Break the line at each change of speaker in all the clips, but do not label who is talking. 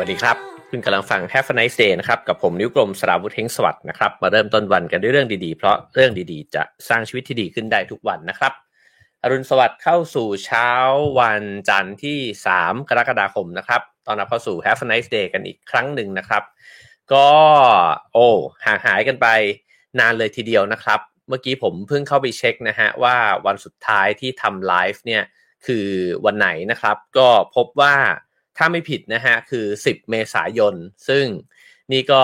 วัสดีครับ คุณกำลังฟัง Have a nice day นะครับ กับผมนิ้วกลมสราวุธเฮงสวัสด์นะครับ มาเริ่มต้นวันกันด้วยเรื่องดีๆ เพราะเรื่องดีๆ จะสร้างชีวิตที่ดีขึ้นได้ทุกวันนะครับ อรุณสวัสดิ์เข้าสู่เช้าวันจันทร์ที่ 3 กรกฎาคมนะครับตอนรับเข้าสู่ Have a nice day กันอีกครั้งหนึ่งนะครับ ก็โอ้ห่างหายกันไปนานเลยทีเดียวนะครับ เมื่อกี้ผมเพิ่งเข้าไปเช็คนะฮะว่าวันสุดท้ายที่ทำไลฟ์เนี่ยคือวันไหนนะครับ ก็พบว่า ถ้าไม่ผิดนะฮะคือ 10 เมษายน ซึ่งนี่ก็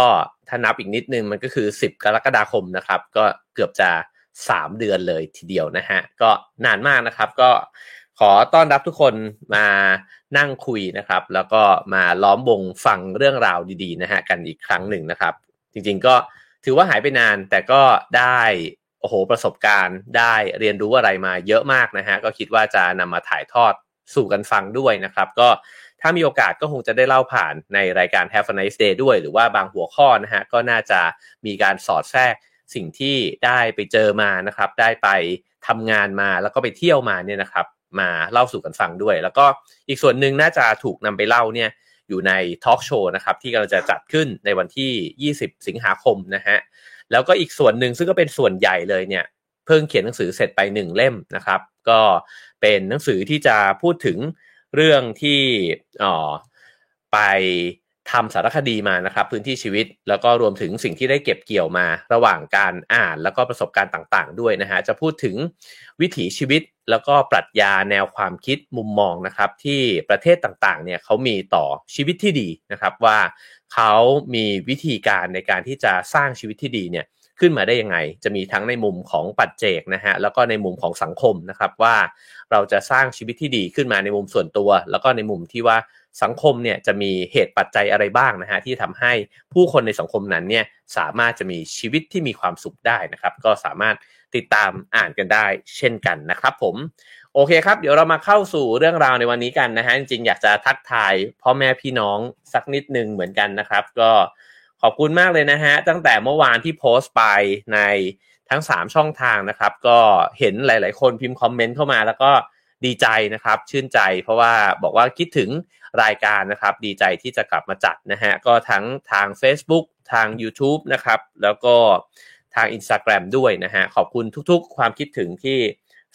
ถ้านับอีกนิดนึงมันก็คือ 10 กรกฎาคมนะครับ ก็เกือบจะ 3 เดือนเลยทีเดียวนะฮะก็นานมากนะครับก็ขอต้อนรับทุกคนมานั่งคุยนะครับ แล้วก็มาล้อมวงฟังเรื่องราวดีๆนะฮะกันอีกครั้งหนึ่งนะครับ จริงๆก็ถือว่าหายไปนานแต่ก็ได้โอ้โหประสบการณ์ได้เรียนรู้อะไรมาเยอะมากนะฮะก็คิดว่าจะนำมาถ่ายทอดสู่กันฟังด้วยนะครับ ก็ ถ้ามีโอกาสก็คงจะได้เล่าผ่านในรายการ Have a nice day ด้วย หรือว่าบางหัวข้อนะฮะก็น่าจะมีการสอดแทรกสิ่งที่ได้ไปเจอมานะครับ ได้ไปทำงานมาแล้วก็ไปเที่ยวมาเนี่ยนะครับ มาเล่าสู่กันฟังด้วย แล้วก็อีกส่วนหนึ่งน่าจะถูกนำไปเล่าเนี่ยอยู่ในทอล์กโชว์นะครับที่กำลังจะจัดขึ้นในวันที่ 20 สิงหาคมนะฮะแล้วก็อีกส่วนหนึ่งซึ่งก็เป็นส่วนใหญ่เลยเนี่ยเพิ่งเขียนหนังสือเสร็จไปหนึ่งเล่มนะครับ ก็เป็นหนังสือที่จะพูดถึง เรื่องที่อ๋อไปทำสารคดีมานะครับ พื้นที่ชีวิตแล้วก็รวมถึงสิ่งที่ได้เก็บเกี่ยวมาระหว่างการอ่านแล้วก็ประสบการณ์ต่างๆ ด้วยนะฮะจะพูดถึงวิถีชีวิตแล้วก็ปรัชญาแนวความคิดมุมมองนะครับ ที่ประเทศต่างๆเนี่ยเขามีต่อชีวิตที่ดีนะครับว่าเขามีวิธีการในการที่จะสร้างชีวิตที่ดีเนี่ย ขึ้นมาได้ยังไง จะมีทั้งในมุมของปัจเจกนะฮะแล้วก็ในมุมของสังคมนะครับว่าเราจะสร้างชีวิตที่ดีขึ้นมาในมุมส่วนตัว แล้วก็ในมุมที่ว่าสังคมเนี่ยจะมีเหตุปัจจัยอะไรบ้างนะฮะที่ทำให้ผู้คนในสังคมนั้นเนี่ยสามารถจะมีชีวิตที่มีความสุขได้นะครับ ก็สามารถติดตามอ่านกันได้เช่นกันนะครับผมโอเคครับ เดี๋ยวเรามาเข้าสู่เรื่องราวในวันนี้กันนะฮะจริงๆอยากจะทักทายพ่อแม่พี่น้องสักนิดหนึ่งเหมือนกันนะครับ ก็ ขอบคุณมากเลยนะฮะ ตั้งแต่เมื่อวานที่โพสต์ไปในทั้ง 3 ช่องทางนะครับ ก็เห็นหลาย ๆ คนพิมพ์คอมเมนต์เข้ามาแล้วก็ดีใจนะครับ ชื่นใจเพราะว่าบอกว่าคิดถึงรายการนะครับ ดีใจที่จะกลับมาจัดนะฮะ ก็ทั้งทาง Facebook ทาง YouTube นะครับ แล้วก็ทาง Instagram ด้วยนะฮะ ขอบคุณทุกๆ ความคิดถึงที่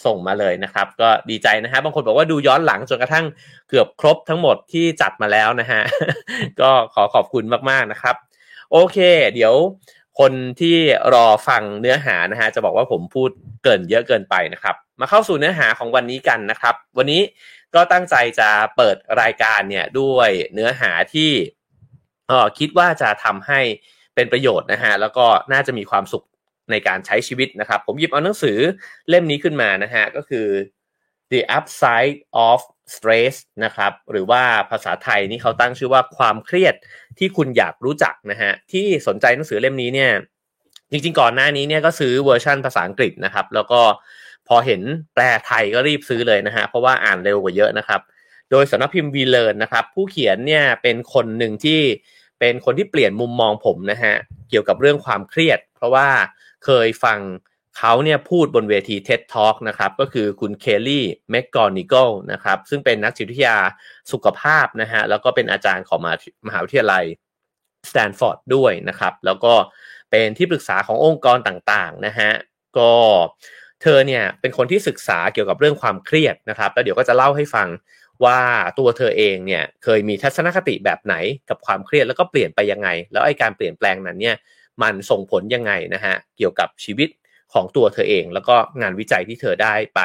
ส่งมาเลยนะครับ ก็ดีใจนะฮะบางคนบอกว่าดูย้อนหลังจนกระทั่งเกือบครบทั้งหมดที่จัดมาแล้วนะฮะ ก็ขอขอบคุณมากๆนะครับ โอเค เดี๋ยวคนที่รอฟังเนื้อหานะฮะจะบอกว่าผมพูดเกินเยอะเกินไปนะครับ มาเข้าสู่เนื้อหาของวันนี้กันนะครับ วันนี้ก็ตั้งใจจะเปิดรายการเนี่ยด้วยเนื้อหาที่เออคิดว่าจะทำให้เป็นประโยชน์นะฮะแล้วก็น่าจะมีความสุขในการใช้ชีวิตนะครับ ผมหยิบเอาหนังสือเล่มนี้ขึ้นมานะฮะก็คือ The Upside of Stress นะครับหรือว่าภาษาไทยนี่เขาตั้งชื่อว่าความเครียดที่คุณอยากรู้จักนะฮะที่สนใจหนังสือเล่มนี้เนี่ยจริงๆก่อนหน้านี้เนี่ยก็ซื้อเวอร์ชันภาษาอังกฤษนะครับ แล้วก็พอเห็นแปลไทยก็รีบซื้อเลยนะฮะเพราะว่าอ่านเร็วกว่าเยอะนะครับ โดยสำนักพิมพ์วีเลนนะครับ ผู้เขียนเนี่ยเป็นคนหนึ่งที่เป็นคนที่เปลี่ยนมุมมองผมนะฮะเกี่ยวกับเรื่องความเครียด เพราะว่าเคยฟัง เขาเนี่ยพูดบนเวที TED Talk นะครับก็คือคุณเคลลี่แมกกอนิโกลนะครับซึ่งเป็นนักจิตวิทยาสุขภาพนะฮะแล้วก็เป็นอาจารย์ของมหาวิทยาลัยสแตนฟอร์ดด้วยนะครับแล้วก็เป็นที่ปรึกษาขององค์กรต่างๆนะฮะก็เธอเนี่ยเป็นคนที่ศึกษาเกี่ยวกับเรื่องความเครียดนะครับแล้วเดี๋ยวก็จะเล่าให้ฟังว่าตัวเธอเองเนี่ยเคยมีทัศนคติแบบไหนกับความเครียดแล้วก็เปลี่ยนไปยังไง แล้วไอ้การเปลี่ยนแปลงนั้นเนี่ยมันส่งผลยังไงนะฮะเกี่ยวกับชีวิต ของตัวเธอเอง แล้วก็งานวิจัยที่เธอได้ไป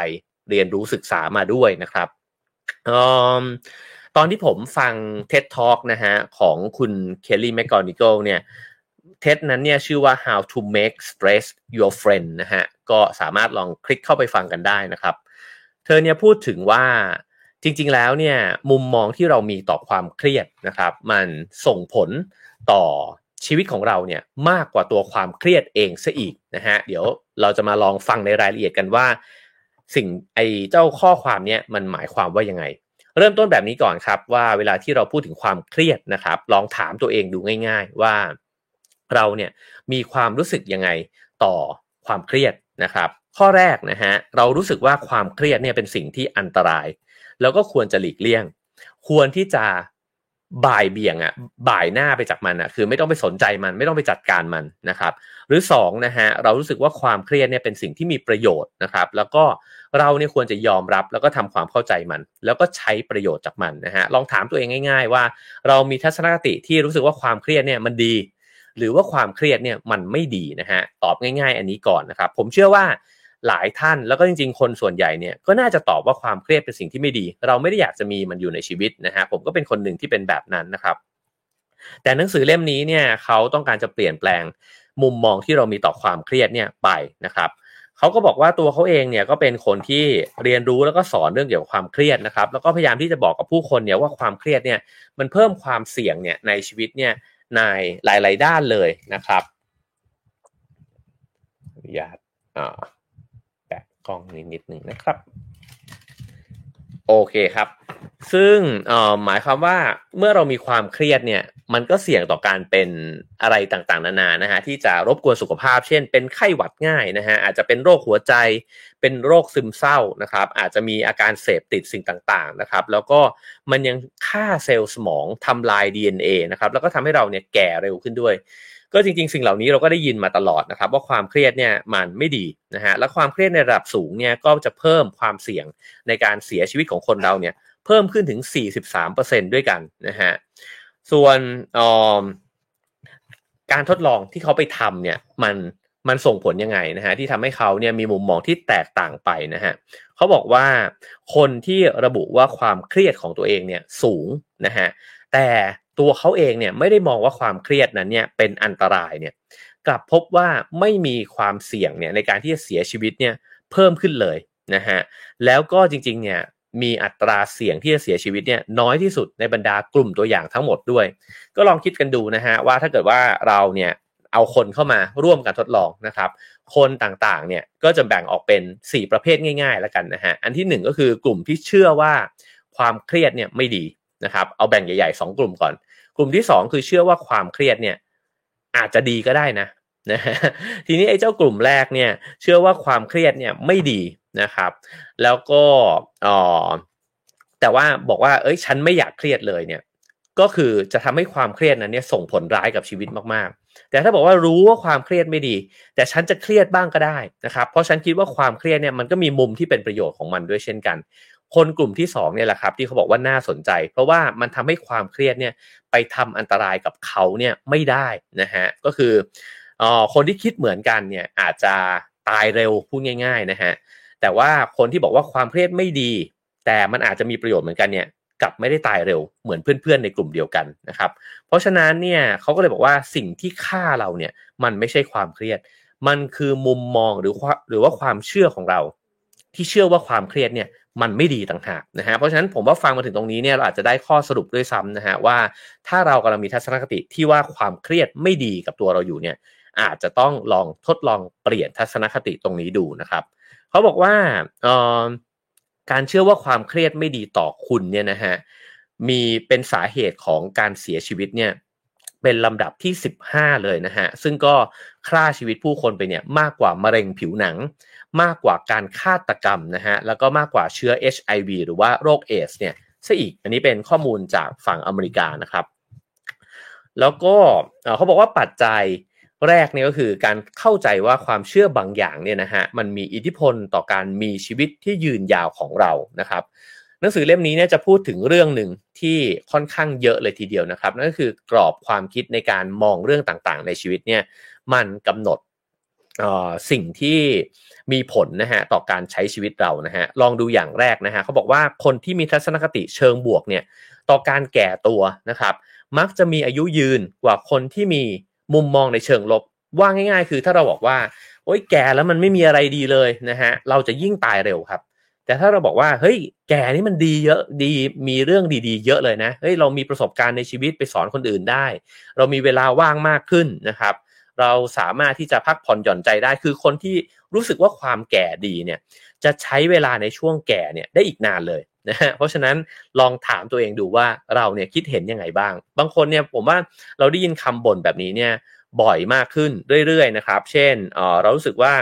เรียนรู้ศึกษามาด้วยนะครับอตอนที่ผมฟัง TED Talk นะฮะของคุณเคลลี่แมกกอนิโกเนี่ยเท็นั้นเนี่ยชื่อว่า how to make stress your friend นะฮะก็สามารถลองคลิกเข้าไปฟังกันได้นะครับ เธอเนี่ยพูดถึงว่าจริงๆแล้วเนี่ยมุมมองที่เรามีต่อความเครียดนะครับ มันส่งผลต่อ ชีวิตของเราเนี่ยมากกว่าตัวความเครียดเองซะอีกนะฮะเดี๋ยวเราจะมาลองฟังในรายละเอียดกันว่า สิ่งไอ้เจ้าข้อความเนี้ยมันหมายความว่ายังไง เริ่มต้นแบบนี้ก่อนครับ ว่าเวลาที่เราพูดถึงความเครียดนะครับ ลองถามตัวเองดูง่าย ๆ ว่าเราเนี่ยมีความรู้สึกยังไงต่อความเครียดนะครับ ข้อแรกนะฮะเรารู้สึกว่าความเครียดเนี่ยเป็นสิ่งที่อันตราย แล้วก็ควรจะหลีกเลี่ยง ควรที่จะ บ่ายเบี่ยงอะบ่ายหน้าไปจากมันอะคือไม่ต้องไปสนใจมันไม่ต้องไปจัดการมันนะครับ หรือ2นะฮะเรารู้สึกว่าความเครียดเนี่ยเป็นสิ่งที่มีประโยชน์นะครับแล้วก็เราเนี่ยควรจะยอมรับแล้วก็ทำความเข้าใจมัน แล้วก็ใช้ประโยชน์จากมันนะฮะลองถามตัวเองง่าย ๆ ว่า เรามีทัศนคติที่รู้สึกว่าความเครียดเนี่ยมันดี หรือว่าความเครียดเนี่ยมันไม่ดีนะฮะตอบง่าย ๆ อันนี้ก่อนนะครับผมเชื่อว่า หลายท่านแล้วก็จริง ๆ คนส่วนใหญ่เนี่ยก็น่าจะตอบว่าความเครียดเป็นสิ่งที่ไม่ดี เราไม่ได้อยากจะมีมันอยู่ในชีวิตนะฮะผมก็เป็นคนหนึ่งที่เป็นแบบนั้นนะครับแต่หนังสือเล่มนี้เนี่ยเขาต้องการจะเปลี่ยนแปลงมุมมองที่เรามีต่อความเครียดเนี่ยไปนะครับเขาก็บอกว่าตัวเขาเองเนี่ยก็เป็นคนที่เรียนรู้แล้วก็สอนเรื่องเกี่ยวกับความเครียดนะครับ แล้วก็พยายามที่จะบอกกับผู้คนเนี่ยว่าความเครียดเนี่ยมันเพิ่มความเสี่ยงเนี่ยในชีวิตเนี่ยในหลาย ๆ ด้านเลยนะครับอนุญาตอ่า กล้องนิดนิดหนึ่งนะครับ โอเคครับ ซึ่งหมายความว่าเมื่อเรามีความเครียดเนี่ย มันก็เสี่ยงต่อการเป็นอะไรต่างๆ นานานะฮะที่จะรบกวนสุขภาพ เช่น เป็นไข้หวัดง่ายนะฮะอาจจะเป็นโรคหัวใจ เป็นโรคซึมเศร้านะครับ อาจจะมีอาการเสพติดสิ่งต่างๆนะครับ แล้วก็มันยังฆ่าเซลล์สมองทำลาย DNA นะครับแล้วก็ทำให้เราเนี่ยแก่เร็วขึ้นด้วย ก็จริงๆ สิ่งเหล่านี้เราก็ได้ยินมาตลอดนะครับ ว่าความเครียดเนี่ยมันไม่ดีนะฮะและความเครียดในระดับสูงเนี่ยก็จะเพิ่มความเสี่ยงในการเสียชีวิตของคนเราเนี่ยเพิ่มขึ้นถึง 43%ด้วยกันนะฮะส่วนออการทดลองที่เขาไปทำเนี่ยมันมันส่งผลยังไงนะฮะที่ทำให้เขาเนี่ยมีมุมมองที่แตกต่างไปนะฮะเขาบอกว่าคนที่ระบุว่าความเครียดของตัวเองเนี่ยสูงนะฮะแต่ ตัวเขาเองเนี่ยไม่ได้มองว่าความเครียดนั้นเนี่ยเป็นอันตรายเนี่ยกลับพบว่าไม่มีความเสี่ยงเนี่ยในการที่จะเสียชีวิตเนี่ยเพิ่มขึ้นเลยนะฮะแล้วก็จริงๆเนี่ยมีอัตราเสี่ยงที่จะเสียชีวิตเนี่ยน้อยที่สุดในบรรดากลุ่มตัวอย่างทั้งหมดด้วย ก็ลองคิดกันดูนะฮะว่าถ้าเกิดว่าเราเนี่ยเอาคนเข้ามาร่วมกันทดลองนะครับ คนต่างๆเนี่ยก็จะแบ่งออกเป็น 4 ประเภทง่ายๆแล้วกันนะฮะอันที่ 1 ก็คือกลุ่มที่เชื่อว่าความเครียดเนี่ยไม่ดีนะครับเอาแบ่งใหญ่ๆ 2 กลุ่มก่อน กลุ่มที่ 2 คือเชื่อว่าความเครียดเนี่ยอาจจะดีก็ได้นะนะฮะทีนี้ไอ้เจ้ากลุ่มแรกเนี่ยเชื่อว่าความเครียดเนี่ยไม่ดีนะครับ แล้วก็อ๋อแต่ว่าบอกว่าเอ้ยฉันไม่อยากเครียดเลยเนี่ยก็คือจะทำให้ความเครียดนั้นเนี่ยส่งผลร้ายกับชีวิตมากๆ แต่ถ้าบอกว่ารู้ว่าความเครียดไม่ดี แต่ฉันจะเครียดบ้างก็ได้นะครับ เพราะฉันคิดว่าความเครียดเนี่ยมันก็มีมุมที่เป็นประโยชน์ของมันด้วยเช่นกัน คนกลุ่มที่2เนี่ยแหละครับที่เขาบอกว่าน่าสนใจ เพราะว่ามันทำให้ความเครียดเนี่ยไปทำอันตรายกับเขาเนี่ยไม่ได้นะฮะก็คืออคนที่คิดเหมือนกันเนี่ยอาจจะตายเร็วพูดง่าย ๆนะฮะแต่ว่าคนที่บอกว่าความเครียดไม่ดี แต่มันอาจจะมีประโยชน์เหมือนกันเนี่ยกลับไม่ได้ตายเร็วเหมือนเพื่อนๆในกลุ่มเดียวกันนะครับเพราะฉะนั้นเนี่ยเขาก็เลยบอกว่าสิ่งที่ฆ่าเราเนี่ยมันไม่ใช่ความเครียด มันคือมุมมองหรือหรือว่าความเชื่อของเรา ที่เชื่อว่าความเครียดเนี่ยมันไม่ดีต่างหากนะฮะเพราะฉะนั้นผมว่าฟังมาถึงตรงนี้เนี่ยเราอาจจะได้ข้อสรุปด้วยซ้ำนะฮะว่าถ้าเรากำลังมีทัศนคติที่ว่าความเครียดไม่ดีกับตัวเราอยู่เนี่ยอาจจะต้องลองทดลองเปลี่ยนทัศนคติตรงนี้ดูนะครับเขาบอกว่าการเชื่อว่าความเครียดไม่ดีต่อคุณเนี่ยนะฮะมีเป็นสาเหตุของการเสียชีวิตเนี่ยเป็นลำดับที่ 15 เลยนะฮะ ซึ่งก็ฆ่าชีวิตผู้คนไปเนี่ยมากกว่ามะเร็งผิวหนัง มากกว่าการฆาตกรรมนะฮะแล้วก็มากกว่าเชื้อ HIV หรือว่าโรคเอสเนี่ยซะอีกอันนี้เป็นข้อมูลจากฝั่งอเมริกานะครับ แล้วก็เขาบอกว่าปัจจัยแรกเนี่ยก็คือการเข้าใจว่าความเชื่อบางอย่างเนี่ยนะฮะมันมีอิทธิพลต่อการมีชีวิตที่ยืนยาวของเรานะครับ หนังสือเล่มนี้เนี่ยจะพูดถึงเรื่องหนึ่งที่ค่อนข้างเยอะเลยทีเดียวนะครับ นั่นก็คือกรอบความคิดในการมองเรื่องต่างๆ ในชีวิตเนี่ยมันกำหนด สิ่งที่มีผลนะฮะต่อการใช้ชีวิตเรานะฮะลองดูอย่างแรกนะฮะเขาบอกว่าคนที่มีทัศนคติเชิงบวกเนี่ยต่อการแก่ตัวนะครับ มักจะมีอายุยืนกว่าคนที่มีมุมมองในเชิงลบว่าง่าย ๆ คือถ้าเราบอกว่าโอ๊ยแก่แล้วมันไม่มีอะไรดีเลยนะฮะเราจะยิ่งตายเร็วครับ แต่ถ้าเราบอกว่าเฮ้ยแก่นี่มันดีเยอะดีมีเรื่องดีๆ เยอะเลยนะเฮ้ยเรามีประสบการณ์ในชีวิตไปสอนคนอื่นได้ เรามีเวลาว่างมากขึ้นนะครับ เราสามารถที่จะพักผ่อนหย่อนใจได้ คือคนที่รู้สึกว่าความแก่ดีเนี่ยจะใช้เวลาในช่วงแก่เนี่ยได้อีกนานเลยนะฮะเพราะฉะนั้นลองถามตัวเองดูว่าเราเนี่ยคิดเห็นยังไงบ้าง บางคนเนี่ยผมว่าเราได้ยินคำบ่นแบบนี้เนี่ยบ่อยมากขึ้นเรื่อยๆนะครับ เช่นเออเรารู้สึกว่า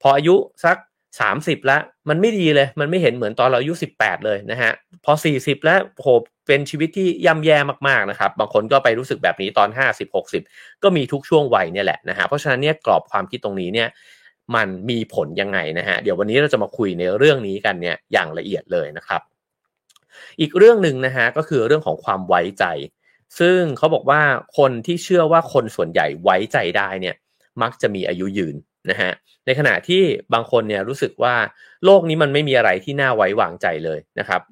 พออายุสัก สามสิบแล้วมันไม่ดีเลย มันไม่เห็นเหมือนตอนเราอายุสิบแปดเลยนะฮะ พอสี่สิบแล้วโหเป็นชีวิตที่ย่ำแย่มากๆนะครับ บางคนก็ไปรู้สึกแบบนี้ตอนห้าสิบหกสิบก็มีทุกช่วงวัยเนี่ยแหละนะฮะ เพราะฉะนั้นเนี่ยกรอบความคิดตรงนี้เนี่ยมันมีผลยังไงนะฮะ เดี๋ยววันนี้เราจะมาคุยในเรื่องนี้กันเนี่ยอย่างละเอียดเลยนะครับ อีกเรื่องหนึ่งนะฮะก็คือเรื่องของความไว้ใจ ซึ่งเขาบอกว่าคนที่เชื่อว่าคนส่วนใหญ่ไว้ใจได้เนี่ยมักจะมีอายุยืน นะฮะในขณะที่บางคนเนี่ยรู้สึกว่าโลกนี้มันไม่มีอะไรที่น่าไว้วางใจเลยนะครับ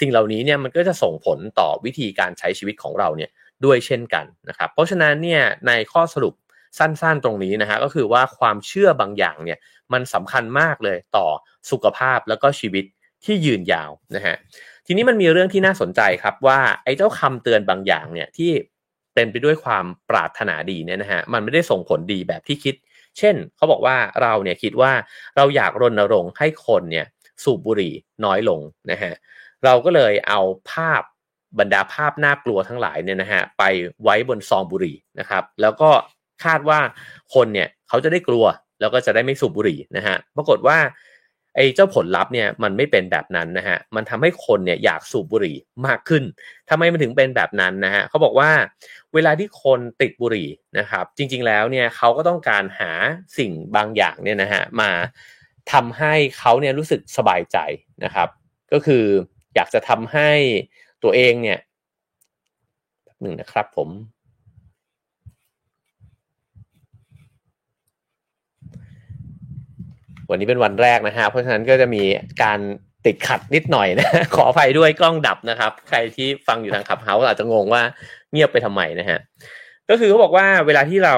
สิ่งเหล่านี้เนี่ยมันก็จะส่งผลต่อวิธีการใช้ชีวิตของเราเนี่ยด้วยเช่นกันนะครับ เพราะฉะนั้นเนี่ยในข้อสรุปสั้นๆตรงนี้นะฮะก็คือว่าความเชื่อบางอย่างเนี่ยมันสำคัญมากเลยต่อสุขภาพแล้วก็ชีวิตที่ยืนยาวนะฮะทีนี้มันมีเรื่องที่น่าสนใจครับว่าไอ้เจ้าคำเตือนบางอย่างเนี่ยที่เป็นไปด้วยความปรารถนาดีเนี่ยนะฮะมันไม่ได้ส่งผลดีแบบที่คิด เช่นเขาบอกว่าเราเนี่ยคิดว่าเราอยากรณรงค์ให้คนเนี่ยสูบบุหรี่น้อยลงนะฮะเราก็เลยเอาภาพบรรดาภาพน่ากลัวทั้งหลายเนี่ยนะฮะไปไว้บนซองบุหรี่นะครับแล้วก็คาดว่าคนเนี่ยเขาจะได้กลัวแล้วก็จะได้ไม่สูบบุหรี่นะฮะปรากฏว่า ไอ้เจ้าผลลัพธ์เนี่ยมันไม่เป็นแบบนั้นนะฮะ มันทำให้คนเนี่ยอยากสูบบุหรี่มากขึ้นทำไมมันถึงเป็นแบบนั้นนะฮะเขาบอกว่าเวลาที่คนติดบุหรี่นะครับ จริงๆแล้วเนี่ยเขาก็ต้องการหาสิ่งบางอย่างเนี่ยนะฮะมาทำให้เขาเนี่ยรู้สึกสบายใจนะครับ ก็คืออยากจะทำให้ตัวเองเนี่ยหนึ่งนะครับผม วันนี้เป็นวันแรกนะฮะเพราะฉะนั้นก็จะมีการติดขัดนิดหน่อยนะ ขออภัยด้วยกล้องดับนะครับ ใครที่ฟังอยู่ทางขับเฮาส์อาจจะงงว่าเงียบไปทำไมนะฮะก็คือเขาบอกว่าเวลาที่เรา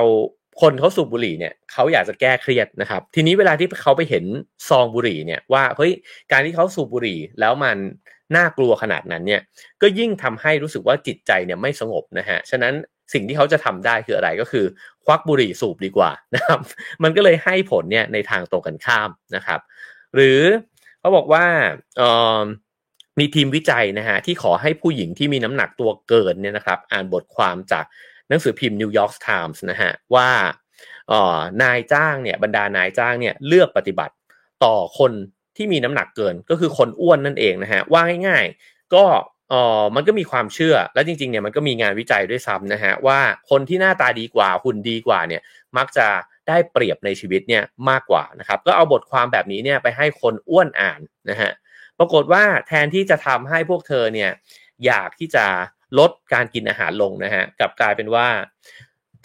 คนเขาสูบบุหรี่เนี่ยเขาอยากจะแก้เครียดนะครับ ทีนี้เวลาที่เขาไปเห็นซองบุหรี่เนี่ยว่าเฮ้ยการที่เขาสูบบุหรี่แล้วมันน่ากลัวขนาดนั้นเนี่ยก็ยิ่งทำให้รู้สึกว่าจิตใจเนี่ยไม่สงบนะฮะฉะนั้น สิ่งที่เขาจะทำได้คืออะไรก็คือ ควักบุหรี่สูบดีกว่านะครับ มันก็เลยให้ผลเนี่ยในทางตรงกันข้ามนะครับ หรือเขาบอกว่ามีทีมวิจัยนะฮะที่ขอให้ผู้หญิงที่มีน้ำหนักตัวเกินเนี่ยนะครับ อ่านบทความจากหนังสือพิมพ์นิวยอร์กไทมส์นะฮะว่านายจ้างเนี่ยบรรดานายจ้างเนี่ยเลือกปฏิบัติต่อคนที่มีน้ำหนักเกินก็คือคนอ้วนนั่นเองนะฮะว่าง่ายๆก็ เออมันก็มีความเชื่อและจริงๆเนี่ยมันก็มีงานวิจัยด้วยซ้ำนะฮะว่าคนที่หน้าตาดีกว่าหุ่นดีกว่าเนี่ยมักจะได้เปรียบในชีวิตเนี่ยมากกว่านะครับก็เอาบทความแบบนี้เนี่ยไปให้คนอ้วนอ่านนะฮะปรากฏว่าแทนที่จะทำให้พวกเธอเนี่ยอยากที่จะลดการกินอาหารลงนะฮะกลับกลายเป็นว่า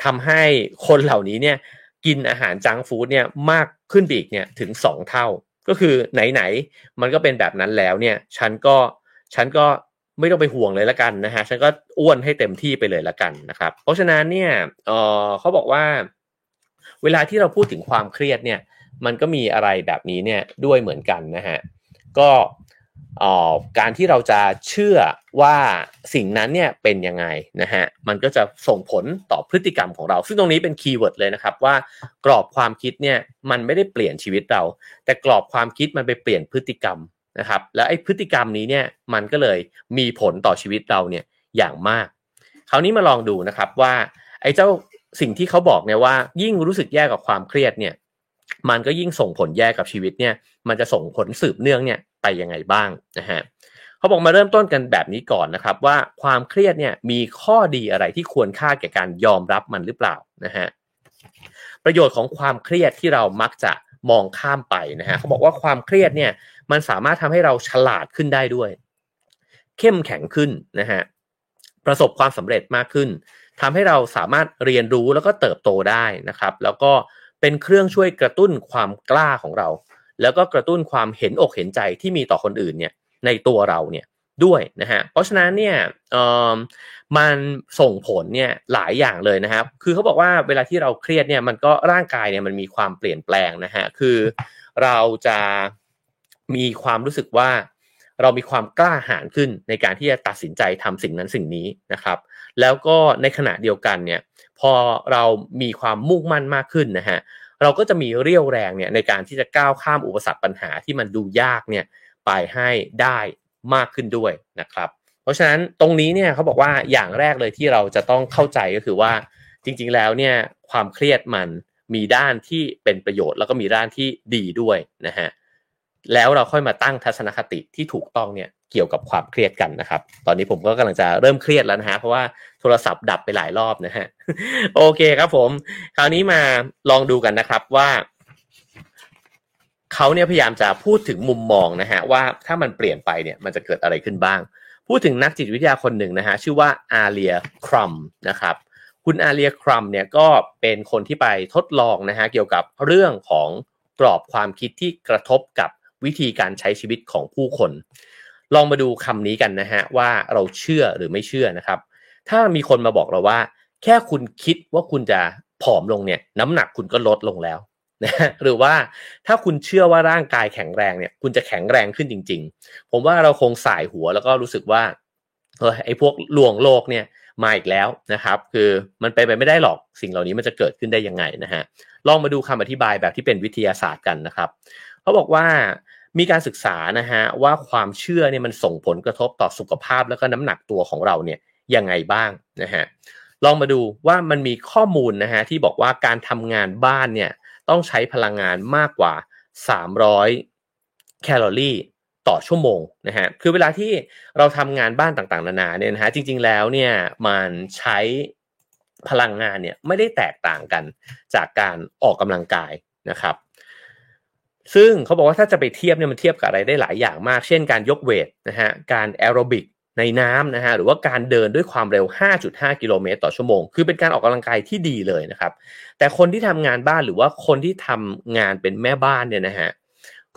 ทำให้คนเหล่านี้เนี่ยกินอาหารจังฟู้ดเนี่ยมากขึ้นอีกเนี่ยถึง 2 เท่า ก็คือไหนๆมันก็เป็นแบบนั้นแล้วเนี่ยฉันก็ฉันก็ ไม่ต้องไปห่วงเลยละกันนะฮะฉันก็อ้วนให้เต็มที่ไปเลยละกันนะครับ เพราะฉะนั้นเนี่ยเออเขาบอกว่า เวลาที่เราพูดถึงความเครียดเนี่ย มันก็มีอะไรแบบนี้เนี่ยด้วยเหมือนกันนะฮะก็การที่เราจะเชื่อว่าสิ่งนั้นเนี่ยเป็นยังไงนะฮะมันก็จะส่งผลต่อพฤติกรรมของเรา ซึ่งตรงนี้เป็นคีย์เวิร์ดเลยนะครับว่ากรอบความคิดเนี่ยมันไม่ได้เปลี่ยนชีวิตเรา แต่กรอบความคิดมันไปเปลี่ยนพฤติกรรม นะครับแล้วไอ้พฤติกรรมนี้เนี่ยมันก็เลยมีผลต่อชีวิตเราเนี่ยอย่างมาก คราวนี้มาลองดูนะครับว่าไอ้เจ้าสิ่งที่เขาบอกเนี่ยว่า ยิ่งรู้สึกแย่กับความเครียดเนี่ยมันก็ยิ่งส่งผลแย่กับชีวิตเนี่ยมันจะส่งผลสืบเนื่องเนี่ยไปยังไงบ้างนะฮะเขาบอกมาเริ่มต้นกันแบบนี้ก่อนนะครับว่าความเครียดเนี่ยมีข้อดีอะไรที่ควรค่าแก่การยอมรับมันหรือเปล่านะฮะประโยชน์ของความเครียดที่เรามักจะมองข้ามไปนะฮะเขาบอกว่าความเครียดเนี่ย มันสามารถทำให้เราฉลาดขึ้นได้ด้วย เข้มแข็งขึ้นนะฮะประสบความสำเร็จมากขึ้นทำให้เราสามารถเรียนรู้แล้วก็เติบโตได้นะครับ แล้วก็เป็นเครื่องช่วยกระตุ้นความกล้าของเรา แล้วก็กระตุ้นความเห็นอกเห็นใจที่มีต่อคนอื่นเนี่ยในตัวเราเนี่ยด้วยนะฮะเพราะฉะนั้นเนี่ยมันส่งผลเนี่ยหลายอย่างเลยนะครับ คือเขาบอกว่าเวลาที่เราเครียดเนี่ยมันก็ร่างกายเนี่ยมันมีความเปลี่ยนแปลงนะฮะคือเราจะ มีความรู้สึกว่าเรามีความกล้าหาญขึ้นในการที่จะตัดสินใจทำสิ่งนั้นสิ่งนี้นะครับ แล้วก็ในขณะเดียวกันเนี่ยพอเรามีความมุ่งมั่นมากขึ้นนะฮะเราก็จะมีเรี่ยวแรงเนี่ยในการที่จะก้าวข้ามอุปสรรคปัญหาที่มันดูยากเนี่ยไปให้ได้มากขึ้นด้วยนะครับ เพราะฉะนั้นตรงนี้เนี่ยเขาบอกว่าอย่างแรกเลยที่เราจะต้องเข้าใจก็คือว่าจริงๆแล้วเนี่ยความเครียดมันมีด้านที่เป็นประโยชน์แล้วก็มีด้านที่ดีด้วยนะฮะ แล้วเราค่อยมาตั้งทัศนคติที่ถูกต้องเนี่ยเกี่ยวกับความเครียดกันนะครับ ตอนนี้ผมก็กำลังจะเริ่มเครียดแล้วนะฮะเพราะว่าโทรศัพท์ดับไปหลายรอบนะฮะโอเคครับผม คราวนี้มาลองดูกันนะครับว่าเขาเนี่ยพยายามจะพูดถึงมุมมองนะฮะว่าถ้ามันเปลี่ยนไปเนี่ยมันจะเกิดอะไรขึ้นบ้าง พูดถึงนักจิตวิทยาคนหนึ่งนะฮะชื่อว่าอาเลียครัมนะครับคุณอาเลียครัมเนี่ยก็เป็นคนที่ไปทดลองนะฮะเกี่ยวกับเรื่องของกรอบความคิดที่กระทบกับ วิธีการใช้ชีวิตของผู้คน ลองมาดูคำนี้กันนะฮะว่าเราเชื่อหรือไม่เชื่อนะครับ ถ้ามีคนมาบอกเราว่า แค่คุณคิดว่าคุณจะผอมลงเนี่ยน้ำหนักคุณก็ลดลงแล้วนะหรือว่าถ้าคุณเชื่อว่าร่างกายแข็งแรงเนี่ย คุณจะแข็งแรงขึ้นจริง ๆ ผมว่าเราคงสายหัวแล้วก็รู้สึกว่าเออไอ้พวกลวงโลกเนี่ยมาอีกแล้วนะครับ คือมันไปไปไม่ได้หรอกสิ่งเหล่านี้มันจะเกิดขึ้นได้ยังไงนะฮะลองมาดูคำอธิบายแบบที่เป็นวิทยาศาสตร์กันนะครับเขาบอกว่า มีการศึกษานะฮะว่าความเชื่อเนี่ยมันส่งผลกระทบต่อสุขภาพแล้วก็น้ำหนักตัวของเราเนี่ยยังไงบ้างนะฮะลองมาดูว่ามันมีข้อมูลนะฮะที่บอกว่าการทำงานบ้านเนี่ยต้องใช้พลังงานมากกว่า 300 แคลอรี่ต่อชั่วโมงนะฮะคือเวลาที่เราทำงานบ้านต่างๆ นานาเนี่ยนะฮะจริงๆแล้วเนี่ยมันใช้พลังงานเนี่ยไม่ได้แตกต่างกันจากการออกกำลังกายนะครับ ซึ่งเขาบอกว่าถ้าจะไปเทียบเนี่ยมันเทียบกับอะไรได้หลายอย่างมาก เช่นการยกเวทนะฮะการแอโรบิกในน้ำนะฮะหรือว่าการเดินด้วยความเร็ว 5.5 กิโลเมตรต่อชั่วโมง คือเป็นการออกกำลังกายที่ดีเลยนะครับ แต่คนที่ทำงานบ้านหรือว่าคนที่ทำงานเป็นแม่บ้านเนี่ยนะฮะ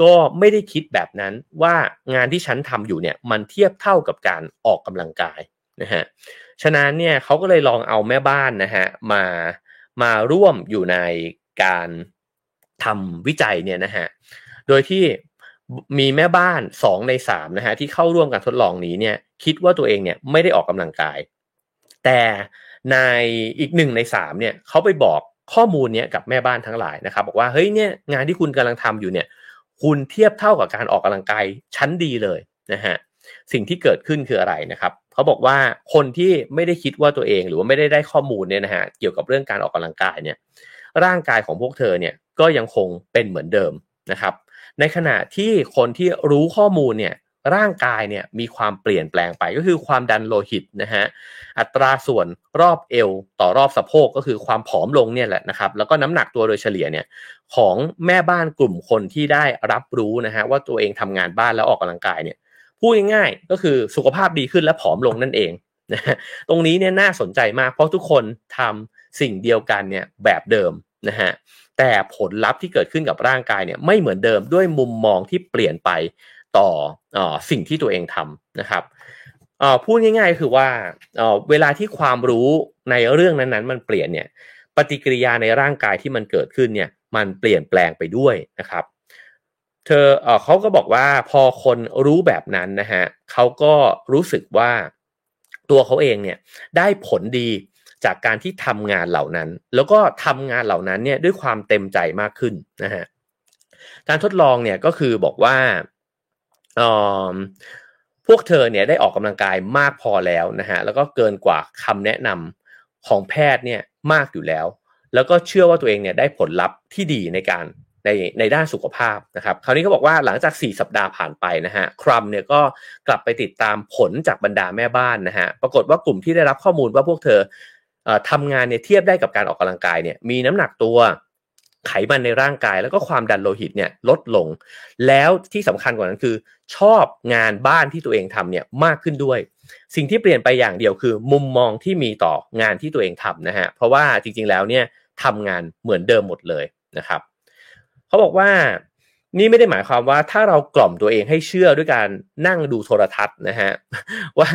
ก็ไม่ได้คิดแบบนั้นว่างานที่ฉันทำอยู่เนี่ยมันเทียบเท่ากับการออกกำลังกายนะฮะฉะนั้นเนี่ยเขาก็เลยลองเอาแม่บ้านนะฮะมามาร่วมอยู่ในการทำวิจัยเนี่ยนะฮะ โดยที่มีแม่บ้านสองในสามนะฮะที่เข้าร่วมการทดลองนี้เนี่ยคิดว่าตัวเองเนี่ยไม่ได้ออกกำลังกาย แต่ในอีกหนึ่งในสามเนี่ยเขาไปบอกข้อมูลเนี้ยกับแม่บ้านทั้งหลายนะครับบอกว่าเฮ้ยเนี่ยงานที่คุณกำลังทำอยู่เนี่ยคุณเทียบเท่ากับการออกกำลังกายชั้นดีเลยนะฮะสิ่งที่เกิดขึ้นคืออะไรนะครับเขาบอกว่าคนที่ไม่ได้คิดว่าตัวเองหรือว่าไม่ได้ได้ข้อมูลเนี่ยนะฮะเกี่ยวกับเรื่องการออกกำลังกายเนี่ยร่างกายของพวกเธอเนี่ยก็ยังคงเป็นเหมือนเดิมนะครับ ในขณะที่คนที่รู้ข้อมูลเนี่ยร่างกายเนี่ยมีความเปลี่ยนแปลงไปก็คือความดันโลหิตนะฮะอัตราส่วนรอบเอวต่อรอบสะโพกก็คือความผอมลงเนี่ยแหละนะครับแล้วก็น้ำหนักตัวโดยเฉลี่ยเนี่ยของแม่บ้านกลุ่มคนที่ได้รับรู้นะฮะว่าตัวเองทำงานบ้านแล้วออกกำลังกายเนี่ยพูดง่ายๆก็คือสุขภาพดีขึ้นและผอมลงนั่นเองนะตรงนี้เนี่ยน่าสนใจมากเพราะทุกคนทำสิ่งเดียวกันเนี่ยแบบเดิม นะฮะแต่ผลลัพธ์ที่เกิดขึ้นกับร่างกายเนี่ยไม่เหมือนเดิมด้วยมุมมองที่เปลี่ยนไปต่ออสิ่งที่ตัวเองทำนะครับพูดง่ายๆคือว่าเวลาที่ความรู้ในเรื่องนั้นๆ มันเปลี่ยนเนี่ยปฏิกิริยาในร่างกายที่มันเกิดขึ้นเนี่ยมันเปลี่ยนแปลงไปด้วยนะครับเธอเอเขาก็บอกว่าพอคนรู้แบบนั้นนะฮะเขาก็รู้สึกว่าตัวเขาเองเนี่ยได้ผลดี จากการที่ทำงานเหล่านั้น แล้วก็ทำงานเหล่านั้นเนี่ยด้วยความเต็มใจมากขึ้นนะฮะการทดลองเนี่ยก็คือบอกว่าออพวกเธอเนี่ยได้ออกกำลังกายมากพอแล้วนะฮะแล้วก็เกินกว่าคำแนะนำของแพทย์เนี่ยมากอยู่แล้ว แล้วก็เชื่อว่าตัวเองเนี่ยได้ผลลัพธ์ที่ดีในการในในด้านสุขภาพนะครับคราวนี้ก็บอกว่าหลังจาก 4 สัปดาห์ผ่านไปนะฮะครัมเนี่ยก็กลับไปติดตามผลจากบรรดาแม่บ้านนะฮะปรากฏว่ากลุ่มที่ได้รับข้อมูลว่าพวกเธอ ทำงานเนี่ยเทียบได้กับการออกกำลังกายเนี่ยมีน้ำหนักตัวไขมันในร่างกายแล้วก็ความดันโลหิตเนี่ยลดลง แล้วที่สำคัญกว่านั้นคือ ชอบงานบ้านที่ตัวเองทำเนี่ยมากขึ้นด้วย สิ่งที่เปลี่ยนไปอย่างเดียวคือ มุมมองที่มีต่องานที่ตัวเองทำนะฮะเพราะว่าจริงๆแล้วเนี่ยทำงานเหมือนเดิมหมดเลยนะครับเขาบอกว่านี่ไม่ได้หมายความว่าถ้าเรากล่อมตัวเองให้เชื่อด้วยการนั่งดูโทรทัศน์นะฮะว่า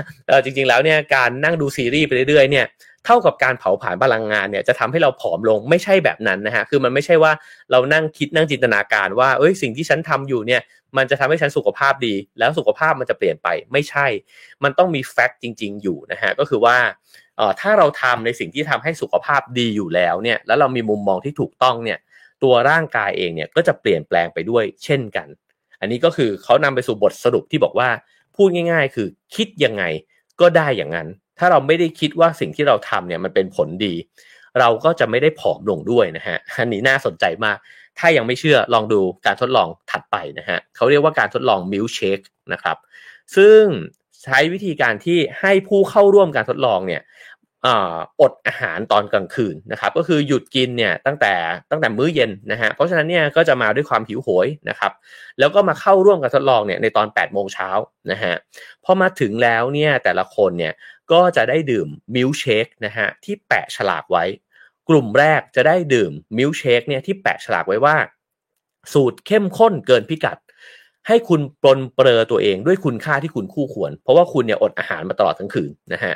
จริงๆแล้วเนี่ยการนั่งดูซีรีส์ไปเรื่อยๆเนี่ย เท่ากับการเผาผลาญพลังงานเนี่ยจะทำให้เราผอมลงไม่ใช่แบบนั้นนะฮะคือมันไม่ใช่ว่าเรานั่งคิดนั่งจินตนาการว่าเอ้ยสิ่งที่ฉันทำอยู่เนี่ยมันจะทำให้ฉันสุขภาพดี แล้วสุขภาพมันจะเปลี่ยนไปไม่ใช่ มันต้องมีแฟกต์จริง ๆ อยู่นะฮะก็คือว่าเอ่อถ้าเราทำในสิ่งที่ทำให้สุขภาพดีอยู่แล้วเนี่ยแล้วเรามีมุมมองที่ถูกต้องเนี่ยตัวร่างกายเองเนี่ยก็จะเปลี่ยนแปลงไปด้วยเช่นกัน อันนี้ก็คือเขานำไปสู่บทสรุปที่บอกว่าพูดง่าย ๆ คือคิดยังไงก็ได้อย่างนั้น ถ้าเราไม่ได้คิดว่าสิ่งที่เราทำเนี่ยมันเป็นผลดี เราก็จะไม่ได้ผอมลงด้วยนะฮะอันนี้น่าสนใจมาก ถ้ายังไม่เชื่อลองดูการทดลองถัดไปนะฮะเขาเรียกว่าการทดลองมิลเชคนะครับซึ่งใช้วิธีการที่ให้ผู้เข้าร่วมการทดลองเนี่ยอดอาหารตอนกลางคืนนะครับก็คือหยุดกินเนี่ยตั้งแต่ตั้งแต่มื้อเย็นนะฮะเพราะฉะนั้นเนี่ยก็จะมาด้วยความหิวโหยนะครับแล้วก็มาเข้าร่วมการทดลองเนี่ยในตอน8โมงเช้านะฮะพอมาถึงแล้วเนี่ยแต่ละคนเนี่ย ก็จะได้ดื่มมิลเชคนะฮะที่แปะฉลากไว้ กลุ่มแรกจะได้ดื่มมิลเชคเนี่ยที่แปะฉลากไว้ว่า สูตรเข้มข้นเกินพิกัด ให้คุณปรนเปรอตัวเองด้วยคุณค่าที่คุณคู่ควร เพราะว่าคุณเนี่ยอดอาหารมาตลอดทั้งคืนนะฮะ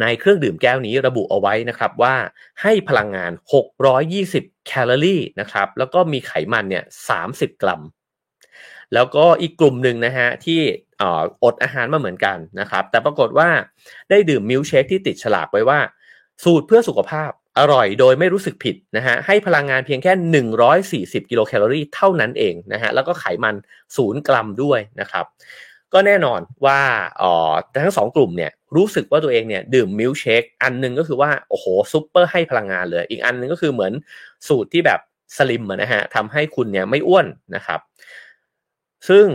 ในเครื่องดื่มแก้วนี้ระบุเอาไว้นะครับว่าให้พลังงาน 620 แคลอรี่นะครับแล้วก็มีไขมันเนี่ย 30 กรัม แล้วก็อีกกลุ่มหนึ่งนะฮะที่ อดอาหารมาเหมือนกันนะครับ แต่ปรากฏว่าได้ดื่มมิลเชคที่ติดฉลากไว้ว่า สูตรเพื่อสุขภาพอร่อยโดยไม่รู้สึกผิดนะฮะให้พลังงานเพียงแค่ 140 กิโลแคลอรี่เท่านั้นเองนะฮะแล้วก็ไขมัน0กรัมด้วยนะครับก็แน่นอนว่าอ๋อทั้งสองกลุ่มเนี่ยรู้สึกว่าตัวเองเนี่ยดื่มมิลเชคอันนึงก็คือว่าโอ้โหซุปเปอร์ให้พลังงานเลย อีกอันนึงก็คือเหมือนสูตรที่แบบ slim นะฮะทำให้คุณเนี่ยไม่อ้วนนะครับ ซึ่ง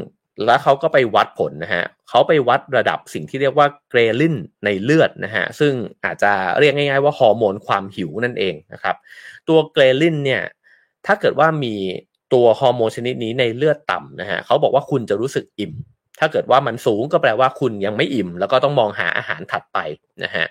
แล้วเขาก็ไปวัดผลนะฮะเขาไปวัดระดับสิ่งที่เรียกว่า ghrelin ในเลือดนะฮะ ซึ่งอาจจะเรียกง่ายๆว่าฮอร์โมนความหิวนั่นเองนะครับ ตัว ghrelin เนี่ย ถ้าเกิดว่ามีตัวฮอร์โมนชนิดนี้ในเลือดต่ำนะฮะเขาบอกว่าคุณจะรู้สึกอิ่ม ถ้าเกิดว่ามันสูงก็แปลว่าคุณยังไม่อิ่ม แล้วก็ต้องมองหาอาหารถัดไปนะฮะ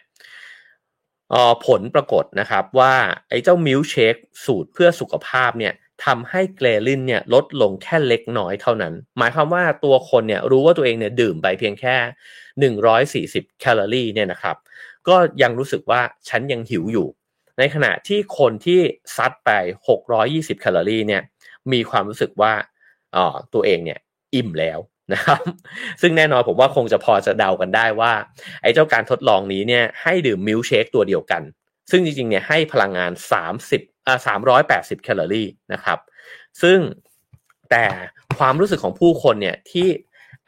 ผลปรากฏนะครับว่าไอ้เจ้ามิลเชคสูตรเพื่อสุขภาพเนี่ย ทำให้ ghrelin เนี่ยลดลงแค่เล็กน้อยเท่านั้น หมายความว่าตัวคนเนี่ยรู้ว่าตัวเองเนี่ยดื่มไปเพียงแค่ 140 แคลอรี่เนี่ยนะครับ ก็ยังรู้สึกว่าฉันยังหิวอยู่ ในขณะที่คนที่ซัดไป 620 แคลอรี่เนี่ยมีความรู้สึกว่าอ๋อตัวเองเนี่ยอิ่มแล้วนะครับซึ่งแน่นอนผมว่าคงจะพอจะเดากันได้ว่า ไอ้เจ้าการทดลองนี้เนี่ยให้ดื่มมิลเชคตัวเดียวกัน ซึ่งจริงๆเนี่ยให้พลังงาน 30อ่า380 แคลอรี่นะครับ ซึ่งแต่ความรู้สึกของผู้คนเนี่ยที่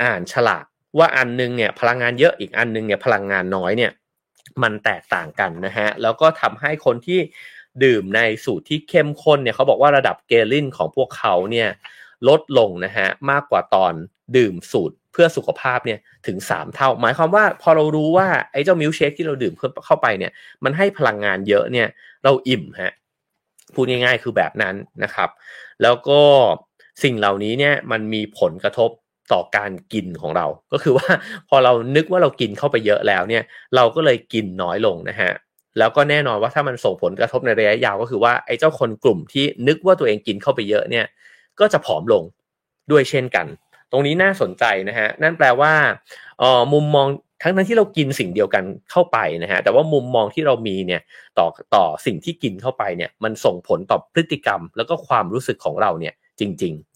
อ่านฉลากว่าอันนึงเนี่ยพลังงานเยอะอีกอันนึงเนี่ยพลังงานน้อยเนี่ยมันแตกต่างกันนะฮะแล้วก็ทำให้คนที่ดื่มในสูตรที่เข้มข้นเนี่ยเขาบอกว่าระดับเกลินของพวกเขาเนี่ยลดลงนะฮะมากกว่าตอนดื่มสูตร เพื่อสุขภาพเนี่ยถึง 3 เท่า หมายความว่าพอเรารู้ว่าไอ้เจ้ามิลเชคที่เราดื่มเข้าไปเนี่ยมันให้พลังงานเยอะเนี่ยเราอิ่มฮะพูดง่ายๆคือแบบนั้นนะครับ แล้วก็สิ่งเหล่านี้เนี่ยมันมีผลกระทบต่อการกินของเรา ก็คือว่าพอเรานึกว่าเรากินเข้าไปเยอะแล้วเนี่ยเราก็เลยกินน้อยลงนะฮะแล้วก็แน่นอนว่าถ้ามันส่งผลกระทบในระยะยาวก็คือว่าไอ้เจ้าคนกลุ่มที่นึกว่าตัวเองกินเข้าไปเยอะเนี่ยก็จะผอมลงด้วยเช่นกัน ตรงนี้น่าสนใจนะฮะนั่นแปลว่าออมุมมองทั้งทั้งที่เรากินสิ่งเดียวกันเข้าไปนะฮะแต่ว่ามุมมองที่เรามีเนี่ยต่อต่อสิ่งที่กินเข้าไปเนี่ยมันส่งผลต่อพฤติกรรม แล้วก็ความรู้สึกของเราเนี่ยจริง ๆ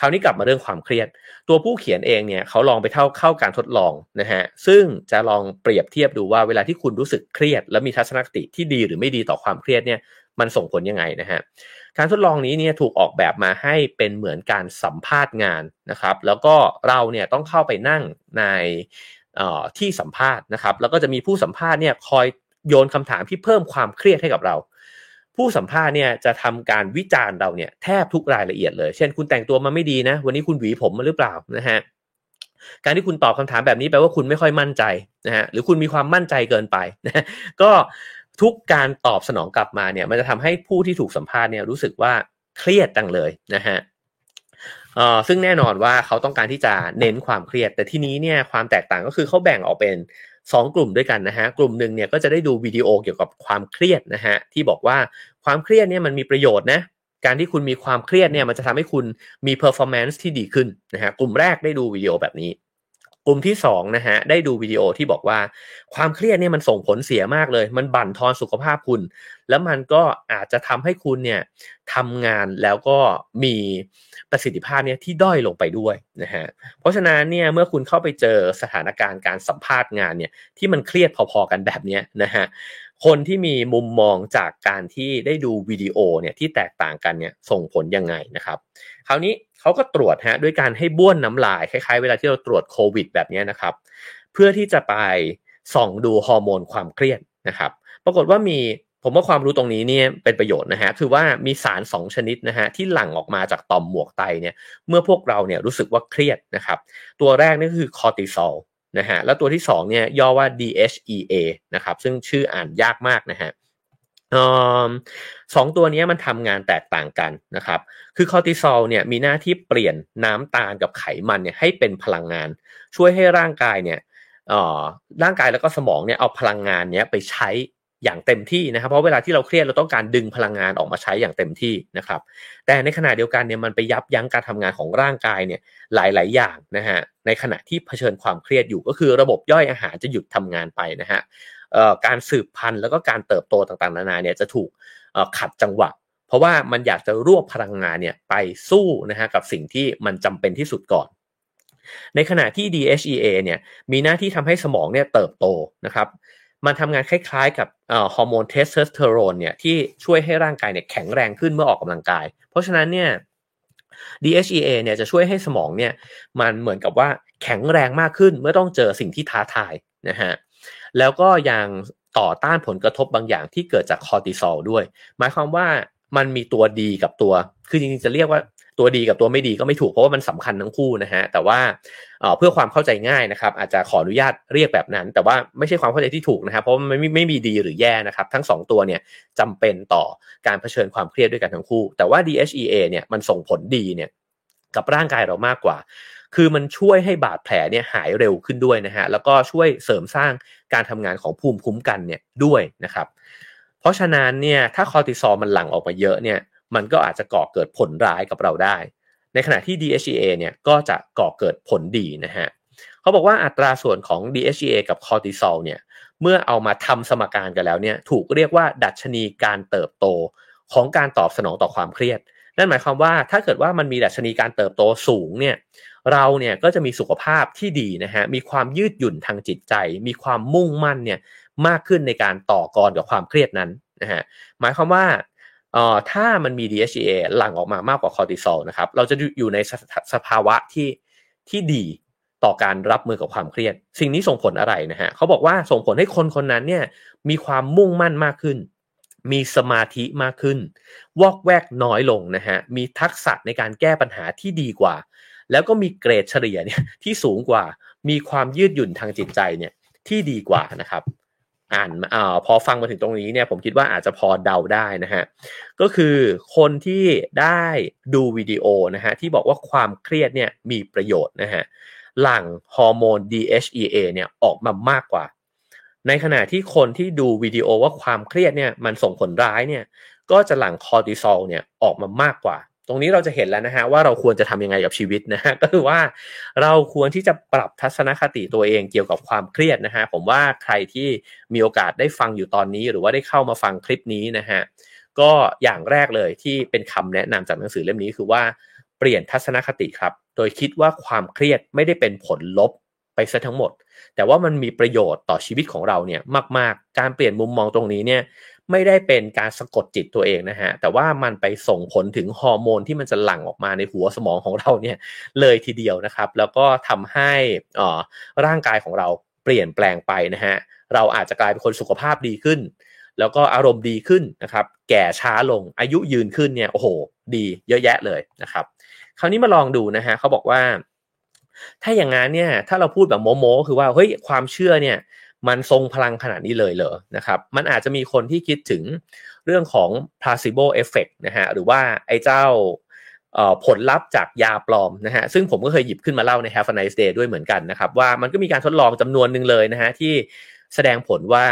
คราวนี้กลับมาเรื่องความเครียด ตัวผู้เขียนเองเนี่ยเขาลองไปเท่าเข้าการทดลองนะฮะซึ่งจะลองเปรียบเทียบดูว่าเวลาที่คุณรู้สึกเครียด แล้วมีทัศนคติที่ดีหรือไม่ดีต่อความเครียดเนี่ย มันส่งผลยังไงนะฮะการทดลองนี้เนี่ยถูกออกแบบมาให้เป็นเหมือนการสัมภาษณ์งานนะครับ แล้วก็เราเนี่ยต้องเข้าไปนั่งในที่สัมภาษณ์นะครับ แล้วก็จะมีผู้สัมภาษณ์เนี่ยคอยโยนคำถามที่เพิ่มความเครียดให้กับเรา ผู้สัมภาษณ์เนี่ยจะทำการวิจารณ์เราเนี่ยแทบทุกรายละเอียดเลย เช่น คุณแต่งตัวมาไม่ดีนะ วันนี้คุณหวีผมมาหรือเปล่านะฮะการที่คุณตอบคำถามแบบนี้แปลว่าคุณไม่ค่อยมั่นใจนะฮะหรือคุณมีความมั่นใจเกินไปนะก็ ทุกการตอบสนองกลับมาเนี่ย มันจะทำให้ผู้ที่ถูกสัมภาษณ์เนี่ยรู้สึกว่าเครียดจังเลยนะฮะซึ่งแน่นอนว่าเขาต้องการที่จะเน้นความเครียด แต่ที่นี้เนี่ยความแตกต่างก็คือเขาแบ่งออกเป็น 2 กลุ่มด้วยกันนะฮะกลุ่มหนึ่งเนี่ยก็จะได้ดูวิดีโอเกี่ยวกับความเครียดนะฮะที่บอกว่าความเครียดเนี่ยมันมีประโยชน์นะการที่คุณมีความเครียดเนี่ยมันจะทำให้คุณมี performance ที่ดีขึ้นนะฮะกลุ่มแรกได้ดูวิดีโอแบบนี้ กลุ่มที่2นะฮะได้ดูวิดีโอที่บอกว่าความเครียดเนี่ยมันส่งผลเสียมากเลย มันบั่นทอนสุขภาพคุณ แล้วมันก็อาจจะทำให้คุณเนี่ยทำงานแล้วก็มีประสิทธิภาพเนี่ยที่ด้อยลงไปด้วยนะฮะเพราะฉะนั้นเนี่ยเมื่อคุณเข้าไปเจอสถานการณ์การสัมภาษณ์งานเนี่ยที่มันเครียดพอๆกันแบบนี้นะฮะคนที่มีมุมมองจากการที่ได้ดูวิดีโอเนี่ยที่แตกต่างกันเนี่ยส่งผลยังไงนะครับ คราวนี้เขาก็ตรวจฮะด้วยการให้บ้วนน้ำลายคล้ายๆ เวลาที่เราตรวจโควิด แบบนี้นะครับ เพื่อที่จะไปส่องดูฮอร์โมนความเครียดนะครับ ปรากฏว่ามี ผมว่าความรู้ตรงนี้เนี่ยเป็นประโยชน์นะฮะคือว่ามีสารสองชนิดนะฮะที่หลั่งออกมาจากต่อมหมวกไตเนี่ยเมื่อพวกเราเนี่ยรู้สึกว่าเครียดนะครับ ตัวแรกนี่คือคอร์ติซอลนะฮะแล้วตัวที่2เนี่ยย่อว่า DHEA นะครับซึ่งชื่ออ่านยากมากนะฮะสองตัวนี้มันทำงานแตกต่างกันนะครับ คือคอร์ติซอลเนี่ยมีหน้าที่เปลี่ยนน้ำตาลกับไขมันเนี่ยให้เป็นพลังงาน ช่วยให้ร่างกายเนี่ยร่างกายแล้วก็สมองเนี่ยเอาพลังงานเนี้ยไปใช้ อย่างเต็มที่นะครับ เพราะเวลาที่เราเครียดเราต้องการดึงพลังงานออกมาใช้อย่างเต็มที่นะครับ แต่ในขณะเดียวกันเนี่ยมันไปยับยั้งการทำงานของร่างกายเนี่ยหลาย ๆ อย่างนะฮะในขณะที่เผชิญความเครียดอยู่ก็คือระบบย่อยอาหารจะหยุดทำงานไปนะฮะการสืบพันธุ์แล้วก็การเติบโตต่างๆนานาเนี่ยจะถูกขัดจังหวะ เพราะว่ามันอยากจะรวบพลังงานเนี่ยไปสู้นะฮะกับสิ่งที่มันจำเป็นที่สุดก่อนในขณะที่ DHEA เนี่ยมีหน้าที่ทำให้สมองเนี่ยเติบโตนะครับ มันทำงานคล้ายๆ กับฮอร์โมนเทสโทสเตอโรนเนี่ยที่ช่วยให้ร่างกายเนี่ยแข็งแรงขึ้นเมื่อออกกำลังกาย เพราะฉะนั้นเนี่ย DHEA เนี่ยจะช่วยให้สมองเนี่ยมันเหมือนกับว่าแข็งแรงมากขึ้นเมื่อต้องเจอสิ่งที่ท้าทายนะฮะแล้วก็ยังต่อต้านผลกระทบบางอย่างที่เกิดจากคอร์ติซอลด้วย หมายความว่า มันมีตัวดีกับตัว คือจริงๆจะเรียกว่าตัวดีกับตัวไม่ดีก็ไม่ถูกเพราะว่ามันสำคัญทั้งคู่นะฮะ แต่ว่าเพื่อความเข้าใจง่ายนะครับ อาจจะขออนุญาตเรียกแบบนั้น แต่ว่าไม่ใช่ความเข้าใจที่ถูกนะครับเพราะมันไม่ไม่มีดีหรือแย่นะครับ ทั้ง 2 ตัวเนี่ยจำเป็นต่อการเผชิญความเครียดด้วยกันทั้งคู่ แต่ว่า DHEA เนี่ยมันส่งผลดีเนี่ยกับร่างกายเรามากกว่า คือมันช่วยให้บาดแผลเนี่ยหายเร็วขึ้นด้วยนะฮะแล้วก็ช่วยเสริมสร้างการทำงานของภูมิคุ้มกันเนี่ยด้วยนะครับ เพราะฉะนั้นเนี่ยถ้าคอร์ติซอลมันหลั่งออกมาเยอะเนี่ยมันก็อาจจะก่อเกิดผลร้ายกับเราได้ ในขณะที่ DHEA เนี่ยก็จะก่อเกิดผลดีนะฮะเขาบอกว่าอัตราส่วนของ DHEA กับคอร์ติซอลเนี่ยเมื่อเอามาทำสมการกันแล้วเนี่ยถูกเรียกว่าดัชนีการเติบโตของการตอบสนองต่อความเครียด นั่นหมายความว่าถ้าเกิดว่ามันมีดัชนีการเติบโตสูงเนี่ยเราเนี่ยก็จะมีสุขภาพที่ดีนะฮะมีความยืดหยุ่นทางจิตใจ มีความมุ่งมั่นเนี่ย มากขึ้นในการต่อกรกับความเครียดนั้นนะฮะหมายความว่าเอ่อถ้ามันมี DHEA หลั่งออกมามากกว่าคอร์ติซอลนะครับเราจะอยู่ในสภาวะที่ที่ดีต่อการรับมือกับความเครียด สิ่งนี้ส่งผลอะไรนะฮะเขาบอกว่าส่งผลให้คนคนนั้นเนี่ยมีความมุ่งมั่นมากขึ้น มีสมาธิมากขึ้น วอกแวกน้อยลงนะฮะมีทักษะในการแก้ปัญหาที่ดีกว่า แล้วก็มีเกรดเฉลี่ยเนี่ยที่สูงกว่า มีความยืดหยุ่นทางจิตใจเนี่ยที่ดีกว่านะครับ อ่านอ่าพอฟังมาถึงตรงนี้เนี่ยผมคิดว่าอาจจะพอเดาได้นะฮะก็คือคนที่ได้ดูวิดีโอนะฮะที่บอกว่าความเครียดเนี่ยมีประโยชน์นะฮะหลั่งฮอร์โมน DHEA เนี่ยออกมามากกว่า ในขณะที่คนที่ดูวิดีโอว่าความเครียดเนี่ยมันส่งผลร้ายเนี่ยก็จะหลั่งคอร์ติซอลเนี่ยออกมามากกว่า ตรงนี้เราจะเห็นแล้วนะฮะว่าเราควรจะทำยังไงกับชีวิตนะฮะก็คือว่าเราควรที่จะปรับทัศนคติตัวเองเกี่ยวกับความเครียดนะฮะผมว่าใครที่มีโอกาสได้ฟังอยู่ตอนนี้ หรือว่าได้เข้ามาฟังคลิปนี้นะฮะก็อย่างแรกเลยที่เป็นคำแนะนำจากหนังสือเล่มนี้คือว่าเปลี่ยนทัศนคติครับ โดยคิดว่าความเครียดไม่ได้เป็นผลลบไปซะทั้งหมด แต่ว่ามันมีประโยชน์ต่อชีวิตของเราเนี่ยมาก ๆ การเปลี่ยนมุมมองตรงนี้เนี่ย ไม่ได้เป็นการสะกดจิตตัวเองนะฮะ แต่ว่ามันไปส่งผลถึงฮอร์โมนที่มันจะหลั่งออกมาในหัวสมองของเราเนี่ยเลยทีเดียวนะครับ แล้วก็ทำให้อ่อร่างกายของเราเปลี่ยนแปลงไปนะฮะ เราอาจจะกลายเป็นคนสุขภาพดีขึ้น แล้วก็อารมณ์ดีขึ้นนะครับ แก่ช้าลง อายุยืนขึ้นเนี่ยโอ้โห ดีเยอะแยะเลยนะครับ คราวนี้มาลองดูนะฮะเขาบอกว่า ถ้าอย่างนั้นเนี่ย ถ้าเราพูดแบบโม้โมคือว่าเฮ้ยความเชื่อเนี่ย มันทรงพลังขนาดนี้เลยเหรอนะครับ มันอาจจะมีคนที่คิดถึงเรื่องของ placebo effect นะฮะหรือว่าไอ้เจ้าผลลัพธ์จากยาปลอมนะฮะซึ่งผมก็เคยหยิบขึ้นมาเล่าใน Have a nice day ด้วยเหมือนกันนะครับ ว่ามันก็มีการทดลองจำนวนหนึ่งเลยนะฮะที่แสดงผลว่า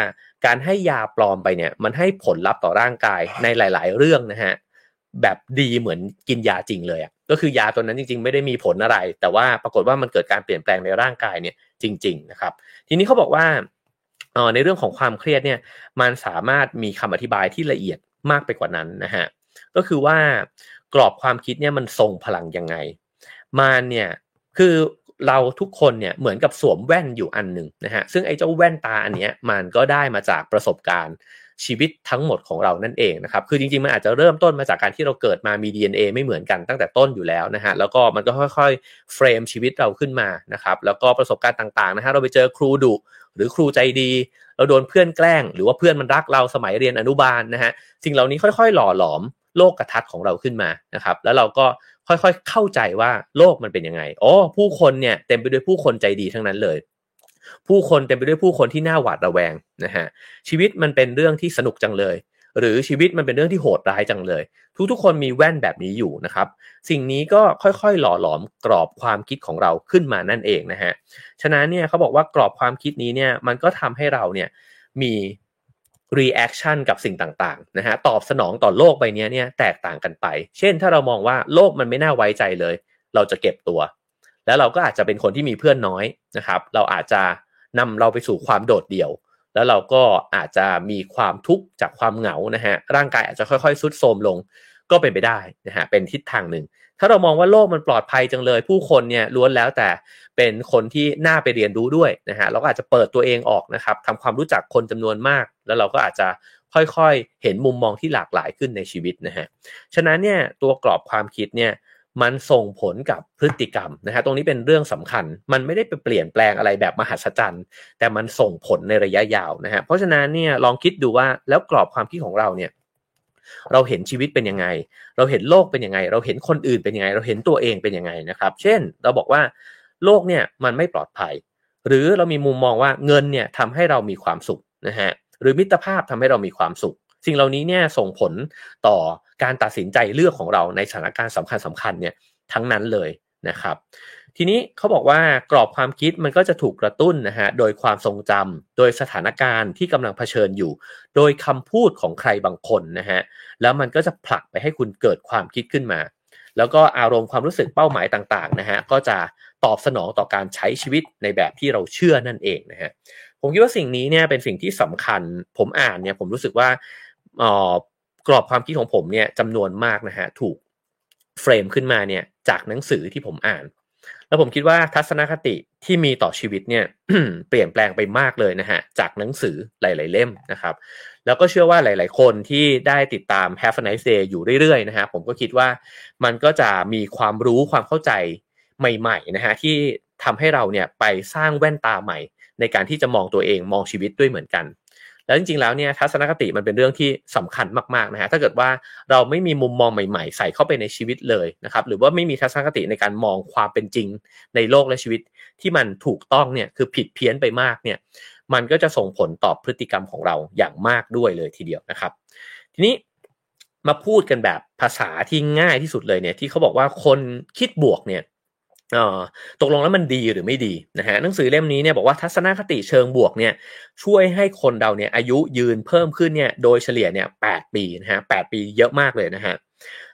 การให้ยาปลอมไปเนี่ย มันให้ผลลัพธ์ต่อร่างกายในหลาย ๆ เรื่องนะฮะแบบดีเหมือนกินยาจริงเลยอะก็คือยาตัวนั้นจริง ๆ ไม่ได้มีผลอะไร แต่ว่าปรากฏว่ามันเกิดการเปลี่ยนแปลงในร่างกายเนี่ยจริง ๆ นะครับ ทีนี้เขาบอกว่า ในเรื่องของความเครียดเนี่ยมันสามารถมีคำอธิบายที่ละเอียดมากไปกว่านั้นนะฮะก็คือว่ากรอบความคิดเนี่ยมันทรงพลังยังไง มันเนี่ยคือเราทุกคนเนี่ยเหมือนกับสวมแว่นอยู่อันหนึ่งนะฮะซึ่งไอ้เจ้าแว่นตาอันเนี้ยมันก็ได้มาจากประสบการณ์ชีวิตทั้งหมดของเรานั่นเองนะครับ คือจริงๆ มันอาจจะเริ่มต้นมาจากการที่เราเกิดมามี DNA ไม่เหมือนกันตั้งแต่ต้นอยู่แล้วนะฮะ แล้วก็มันก็ค่อยๆ เฟรมชีวิตเราขึ้นมานะครับ แล้วก็ประสบการณ์ต่างๆ นะฮะ เราไปเจอครูดุ หรือครูใจดี เราโดนเพื่อนแกล้ง หรือว่าเพื่อนมันรักเราสมัยเรียนอนุบาลนะฮะสิ่งเหล่านี้ค่อยๆ หล่อหลอมโลกกระทัดของเราขึ้นมานะครับ แล้วเราก็ค่อยๆเข้าใจว่าโลกมันเป็นยังไงอ๋อผู้คนเนี่ยเต็มไปด้วยผู้คนใจดีทั้งนั้นเลย ผู้คนเต็มไปด้วยผู้คนที่น่าหวาดระแวงนะฮะชีวิตมันเป็นเรื่องที่สนุกจังเลย หรือชีวิตมันเป็นเรื่องที่โหดร้ายจังเลย ทุกๆ คนมีแว่นแบบนี้อยู่นะครับ สิ่งนี้ก็ค่อยๆ หล่อหลอมกรอบความคิดของเราขึ้นมานั่นเองนะฮะฉะนั้นเนี่ยเขาบอกว่ากรอบความคิดนี้เนี่ยมันก็ทำให้เราเนี่ยมี reaction กับสิ่งต่างๆนะฮะตอบสนองต่อโลกใบนี้เนี่ยแตกต่างกันไป เช่นถ้าเรามองว่าโลกมันไม่น่าไว้ใจเลย เราจะเก็บตัว แล้วเราก็อาจจะเป็นคนที่มีเพื่อนน้อยนะครับ เราอาจจะนำเราไปสู่ความโดดเดี่ยว แล้วเราก็อาจจะมีความทุกข์จากความเหงานะฮะร่างกายอาจจะค่อยๆซุดโทรมลงก็เป็นไปได้นะฮะเป็นทิศทางหนึ่ง ถ้าเรามองว่าโลกมันปลอดภัยจังเลย ผู้คนเนี่ยล้วนแล้วแต่เป็นคนที่น่าไปเรียนรู้ด้วยนะฮะเราก็อาจจะเปิดตัวเองออกนะครับทำความรู้จักคนจำนวนมาก แล้วเราก็อาจจะค่อยๆ เห็นมุมมองที่หลากหลายขึ้นในชีวิตนะฮะฉะนั้นเนี่ยตัวกรอบความคิดเนี่ย มันส่งผลกับพฤติกรรมนะฮะตรงนี้เป็นเรื่องสำคัญ มันไม่ได้ไปเปลี่ยนแปลงอะไรแบบมหัศจรรย์ แต่มันส่งผลในระยะยาวนะฮะเพราะฉะนั้นเนี่ยลองคิดดูว่าแล้วกรอบความคิดของเราเนี่ยเราเห็นชีวิตเป็นยังไง เราเห็นโลกเป็นยังไง เราเห็นคนอื่นเป็นยังไง เราเห็นตัวเองเป็นยังไงนะครับ เช่น เราบอกว่าโลกเนี่ยมันไม่ปลอดภัย หรือเรามีมุมมองว่าเงินเนี่ยทำให้เรามีความสุขนะฮะ หรือมิตรภาพทำให้เรามีความสุข สิ่งเหล่านี้เนี่ยส่งผลต่อการตัดสินใจเลือกของเราในสถานการณ์สำคัญสำคัญเนี่ยทั้งนั้นเลยนะครับ ทีนี้เขาบอกว่ากรอบความคิดมันก็จะถูกกระตุ้นนะฮะโดยความทรงจำโดยสถานการณ์ที่กำลังเผชิญอยู่ โดยคำพูดของใครบางคนนะฮะแล้วมันก็จะผลักไปให้คุณเกิดความคิดขึ้นมา แล้วก็อารมณ์ความรู้สึกเป้าหมายต่างๆนะฮะก็จะตอบสนองต่อการใช้ชีวิตในแบบที่เราเชื่อนั่นเองนะฮะผมคิดว่าสิ่งนี้เนี่ยเป็นสิ่งที่สำคัญ ผมอ่านเนี่ยผมรู้สึกว่า กรอบความคิดของผมเนี่ยจำนวนมากนะฮะถูกเฟรมขึ้นมาเนี่ยจากหนังสือที่ผมอ่าน แล้วผมคิดว่าทัศนคติที่มีต่อชีวิตเนี่ยเปลี่ยนแปลงไปมากเลยนะฮะจากหนังสือหลาย ๆ เล่มนะครับ แล้วก็เชื่อว่าหลาย ๆ คนที่ได้ติดตาม Have a nice day อยู่เรื่อย ๆ นะฮะผมก็คิดว่ามันก็จะมีความรู้ความเข้าใจใหม่ ๆ นะฮะที่ทำให้เราเนี่ยไปสร้างแว่นตาใหม่ ในการที่จะมองตัวเองมองชีวิตด้วยเหมือนกัน แล้วจริงๆแล้วเนี่ยทัศนคติมันเป็นเรื่องที่สำคัญมากๆนะฮะถ้าเกิดว่าเราไม่มีมุมมองใหม่ๆ ใส่เข้าไปในชีวิตเลยนะครับหรือว่าไม่มีทัศนคติในการมองความเป็นจริงในโลกและชีวิตที่มันถูกต้องเนี่ยคือผิดเพี้ยนไปมากเนี่ยมันก็จะส่งผลต่อพฤติกรรมของเราอย่างมากด้วยเลยทีเดียวนะครับ ทีนี้มาพูดกันแบบภาษาที่ง่ายที่สุดเลยเนี่ยที่เขาบอกว่าคนคิดบวกเนี่ย ตกลงแล้วมันดีหรือไม่ดีนะฮะหนังสือเล่มนี้เนี่ยบอกว่าทัศนคติเชิงบวกเนี่ยช่วยให้คนเราเนี่ยอายุยืนเพิ่มขึ้นเนี่ยโดยเฉลี่ยเนี่ยแปีนะฮะแปีเยอะมากเลยนะฮะ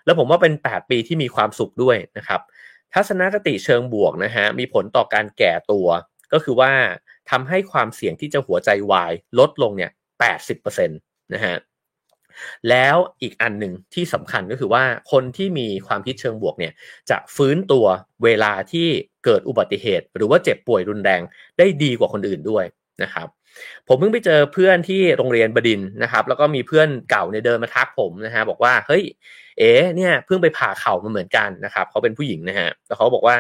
แล้วผมว่าเป็น 8 ปีที่มีความสุขด้วยนะครับ ทัศนคติเชิงบวกนะฮะมีผลต่อการแก่ตัวก็คือว่าทำให้ความเสี่ยงที่จะหัวใจวายลดลงเนี่ย80%นะฮะ แล้วอีกอันหนึ่งที่สำคัญก็คือว่าคนที่มีความคิดเชิงบวกเนี่ยจะฟื้นตัวเวลาที่เกิดอุบัติเหตุ หรือว่าเจ็บป่วยรุนแรงได้ดีกว่าคนอื่นด้วยนะครับผมเพิ่งไปเจอเพื่อนที่โรงเรียนบดินนะครับ แล้วก็มีเพื่อนเก่าเนี่ยเดินมาทักผมนะฮะบอกว่าเฮ้ยเอ๋เนี่ยเพิ่งไปผ่าเข่ามาเหมือนกันนะครับเขาเป็นผู้หญิงนะฮะแล้วเขาบอกว่า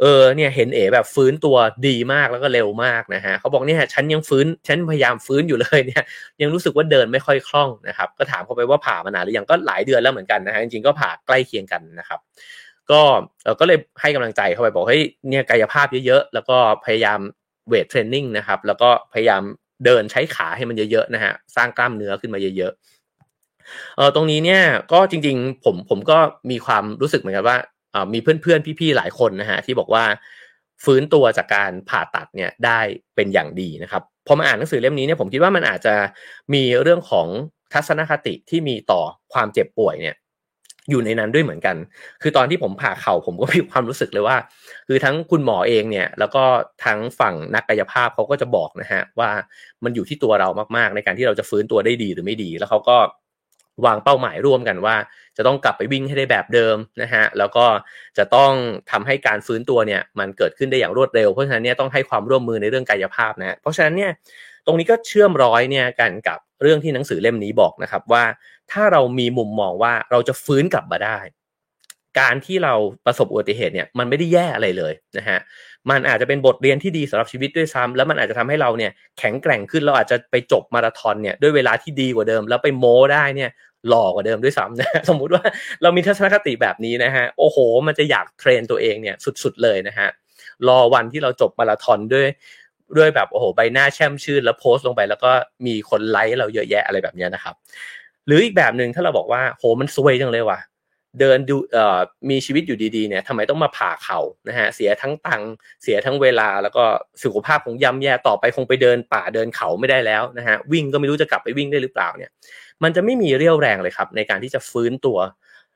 เออเนี่ยเห็นเอ๋แบบฟื้นตัวดีมากแล้วก็เร็วมากนะฮะเขาบอกเนี่ยฉันยังฟื้นฉันพยายามฟื้นอยู่เลยเนี่ยยังรู้สึกว่าเดินไม่ค่อยคล่องนะครับก็ถามเขาไปว่าผ่ามานานหรือยังก็หลายเดือนแล้วเหมือนกันนะฮะจริงๆก็ผ่าใกล้เคียงกันนะครับก็เออก็เลยให้กำลังใจเขาไปบอกเฮ้ยเนี่ยกายภาพเยอะๆ แล้วก็พยายามเวทเทรนนิ่งนะครับแล้วก็พยายามเดินใช้ขาให้มันเยอะๆนะฮะสร้างกล้ามเนื้อขึ้นมาเยอะๆเออตรงนี้เนี่ยก็จริงๆผมผมก็มีความรู้สึกเหมือนกันว่า มีเพื่อนๆพี่ๆหลายคนนะฮะที่บอกว่าฟื้นตัวจากการผ่าตัดเนี่ยได้เป็นอย่างดีนะครับพอมาอ่านหนังสือเล่มนี้เนี่ยผมคิดว่ามันอาจจะมีเรื่องของทัศนคติที่มีต่อความเจ็บป่วยเนี่ยอยู่ในนั้นด้วยเหมือนกัน คือตอนที่ผมผ่าเข่าผมก็มีความรู้สึกเลยว่า คือทั้งคุณหมอเองเนี่ยแล้วก็ทั้งฝั่งนักกายภาพเขาก็จะบอกนะฮะว่ามันอยู่ที่ตัวเรามากๆ ในการที่เราจะฟื้นตัวได้ดีหรือไม่ดี แล้วเขาก็ วางเป้าหมายร่วมกันว่า จะต้องกลับไปวิ่งให้ได้แบบเดิมนะฮะแล้วก็จะต้องทำให้การฟื้นตัวเนี่ยมันเกิดขึ้นได้อย่างรวดเร็ว เพราะฉะนั้นเนี่ยต้องให้ความร่วมมือในเรื่องกายภาพนะเพราะฉะนั้นเนี่ยตรงนี้ก็เชื่อมร้อยเนี่ยกันกับเรื่องที่หนังสือเล่มนี้บอกนะครับว่า ถ้าเรามีมุมมองว่าเราจะฟื้นกลับมาได้ การที่เราประสบอุบัติเหตุเนี่ยมันไม่ได้แย่อะไรเลยนะฮะมันอาจจะเป็นบทเรียนที่ดีสำหรับชีวิตด้วยซ้ำแล้วมันอาจจะทำให้เราเนี่ยแข็งแกร่งขึ้นเราอาจจะไปจบมาราธอนเนี่ยด้วยเวลาที่ดีกว่าเดิม แล้วไปโม้ได้เนี่ย หล่อกว่าเดิมด้วยซ้ำนะสมมุติว่าเรามีทัศนคติแบบนี้นะฮะโอ้โห มันจะอยากเทรนตัวเองเนี่ยสุดๆเลยนะฮะรอวันที่เราจบมาราธอนด้วยด้วยแบบโอ้โหใบหน้าแช่มชื่นแล้วโพสต์ลงไป แล้วก็มีคนไลค์เราเยอะแยะอะไรแบบนี้นะครับ หรืออีกแบบหนึ่งถ้าเราบอกว่าโหมันซวยจังเลยว่ะ เดินดูเอ่อมีชีวิตอยู่ดีๆเนี่ยทำไมต้องมาผ่าเข่านะฮะเสียทั้งตังเสียทั้งเวลา แล้วก็สุขภาพของย่ำแย่ต่อไปคงไปเดินป่าเดินเขาไม่ได้แล้วนะฮะวิ่งก็ไม่รู้จะกลับไปวิ่งได้หรือเปล่าเนี่ย มันจะไม่มีเรี่ยวแรงเลยครับ ในการที่จะฟื้นตัว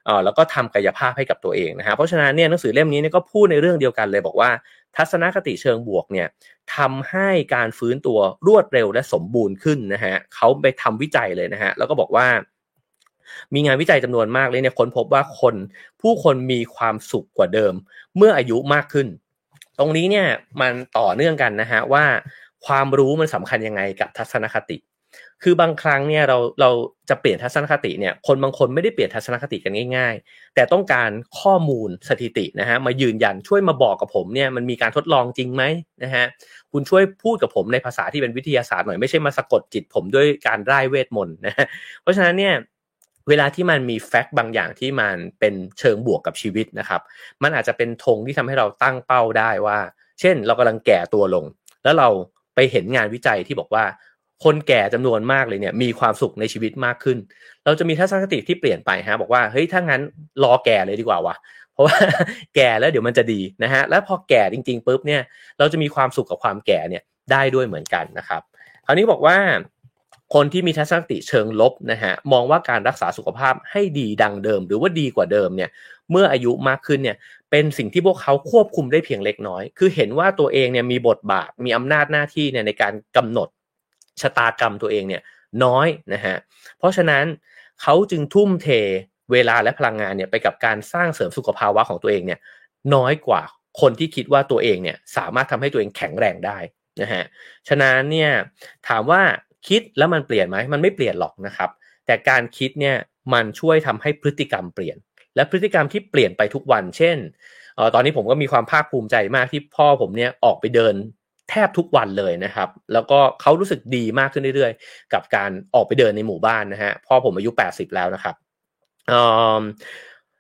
เอ่อแล้วก็ทำกายภาพให้กับตัวเองนะฮะเพราะฉะนั้นเนี่ยหนังสือเล่มนี้เนี่ยก็พูดในเรื่องเดียวกันเลยบอกว่า ทัศนคติเชิงบวกเนี่ยทำให้การฟื้นตัวรวดเร็วและสมบูรณ์ขึ้นนะฮะเขาไปทำวิจัยเลยนะฮะแล้วก็บอกว่า มีงานวิจัยจำนวนมากเลยเนี่ยค้นพบว่าคนผู้คนมีความสุขกว่าเดิม เมื่ออายุมากขึ้น ตรงนี้เนี่ยมันต่อเนื่องกันนะฮะว่า ความรู้มันสำคัญยังไงกับทัศนคติ คือบางครั้งเนี่ยเราเราจะเปลี่ยนทัศนคติเนี่ยคนบางคนไม่ได้เปลี่ยนทัศนคติกันง่าย ๆ แต่ต้องการข้อมูลสถิตินะฮะมายืนยันช่วยมาบอกกับผมเนี่ยมันมีการทดลองจริงไหมนะฮะคุณช่วยพูดกับผมในภาษาที่เป็นวิทยาศาสตร์หน่อยไม่ใช่มาสะกดจิตผมด้วยการไร้เวทมนต์นะเพราะฉะนั้นเนี่ย เวลาที่มันมีแฟกต์บางอย่างที่มันเป็นเชิงบวกกับชีวิตนะครับ มันอาจจะเป็นธงที่ทำให้เราตั้งเป้าได้ว่า เช่น เรากำลังแก่ตัวลง แล้วเราไปเห็นงานวิจัยที่บอกว่า คนแก่จำนวนมากเลยเนี่ยมีความสุขในชีวิตมากขึ้น เราจะมีทัศนคติที่เปลี่ยนไปฮะบอกว่าเฮ้ยถ้างั้นรอแก่เลยดีกว่าวะเพราะว่าแก่แล้วเดี๋ยวมันจะดีนะฮะแล้วพอแก่จริงๆปุ๊บเนี่ยเราจะมีความสุขกับความแก่เนี่ยได้ด้วยเหมือนกันนะครับคราวนี้บอกว่า คนที่มีทัศนคติเชิงลบนะฮะมองว่าการรักษาสุขภาพให้ดีดังเดิม หรือว่าดีกว่าเดิมเนี่ยเมื่ออายุมากขึ้นเนี่ยเป็นสิ่งที่พวกเขาควบคุมได้เพียงเล็กน้อย คือเห็นว่าตัวเองเนี่ยมีบทบาทมีอำนาจหน้าที่เนี่ยในการกำหนดชะตากรรมตัวเองเนี่ยน้อยนะฮะเพราะฉะนั้นเขาจึงทุ่มเทเวลาและพลังงานเนี่ยไปกับการสร้างเสริมสุขภาวะของตัวเองเนี่ยน้อยกว่าคนที่คิดว่าตัวเองเนี่ยสามารถทำให้ตัวเองแข็งแรงได้นะฮะ ฉะนั้นเนี่ยถามว่า คิดแล้วมันเปลี่ยนไหมมันไม่เปลี่ยนหรอกนะครับ แต่การคิดเนี่ยมันช่วยทำให้พฤติกรรมเปลี่ยน และพฤติกรรมที่เปลี่ยนไปทุกวัน เช่นออตอนนี้ผมก็มีความภาคภูมิใจมากที่พ่อผมเนี่ยออกไปเดินแทบทุกวันเลยนะครับ แล้วก็เขารู้สึกดีมากขึ้นเรื่อยๆ กับการออกไปเดินในหมู่บ้านนะฮะพ่อผมอายุ 80 แล้วนะครับ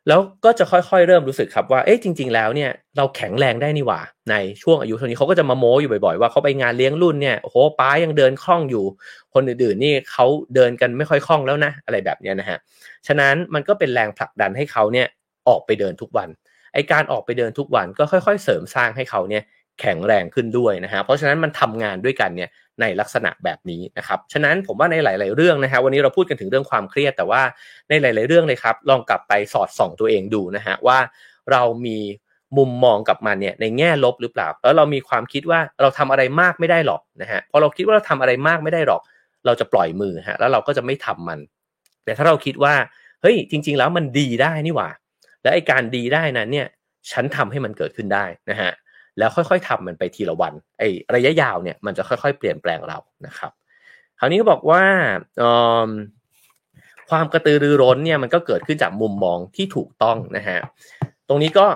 แล้วก็จะค่อยๆ เริ่มรู้สึกครับว่า เอ๊ะจริง ๆ แล้วเนี่ยเราแข็งแรงได้นี่หว่า ในช่วงอายุเท่านี้เขาก็จะมาโม้อยู่บ่อยๆ ว่าเขาไปงานเลี้ยงรุ่นเนี่ยโอ้โหป้ายังเดินคล่องอยู่ คนอื่นๆนี่เขาเดินกันไม่ค่อยคล่องแล้วนะ อะไรแบบนี้นะฮะ ฉะนั้นมันก็เป็นแรงผลักดันให้เขาเนี่ยออกไปเดินทุกวัน ไอการออกไปเดินทุกวันก็ค่อย ๆ เสริมสร้างให้เขาเนี่ยแข็งแรงขึ้นด้วยนะฮะ เพราะฉะนั้นมันทำงานด้วยกันเนี่ย ในลักษณะแบบนี้นะครับ ฉะนั้นผมว่าในหลาย ๆ เรื่องนะฮะวันนี้เราพูดกันถึงเรื่องความเครียด แต่ว่าในหลาย ๆ เรื่องเลยครับ ลองกลับไปสอดส่องตัวเองดูนะฮะว่าเรามีมุมมองกับมันเนี่ยในแง่ลบหรือเปล่า แล้วเรามีความคิดว่าเราทำอะไรมากไม่ได้หรอกนะฮะพอเราคิดว่าเราทำอะไรมากไม่ได้หรอก เราจะปล่อยมือฮะแล้วเราก็จะไม่ทำมัน แต่ถ้าเราคิดว่าเฮ้ยจริง ๆ แล้วมันดีได้นี่หว่า และไอการดีได้นั้นเนี่ยฉันทำให้มันเกิดขึ้นได้นะฮะ แล้วค่อยๆทำมันไปทีละวันไอ้ระยะยาวเนี่ยมันจะค่อยๆ เปลี่ยนแปลงเรานะครับ คราวนี้ก็บอกว่าความกระตือรือร้นเนี่ยมันก็เกิดขึ้นจากมุมมองที่ถูกต้องนะฮะตรงนี้ก็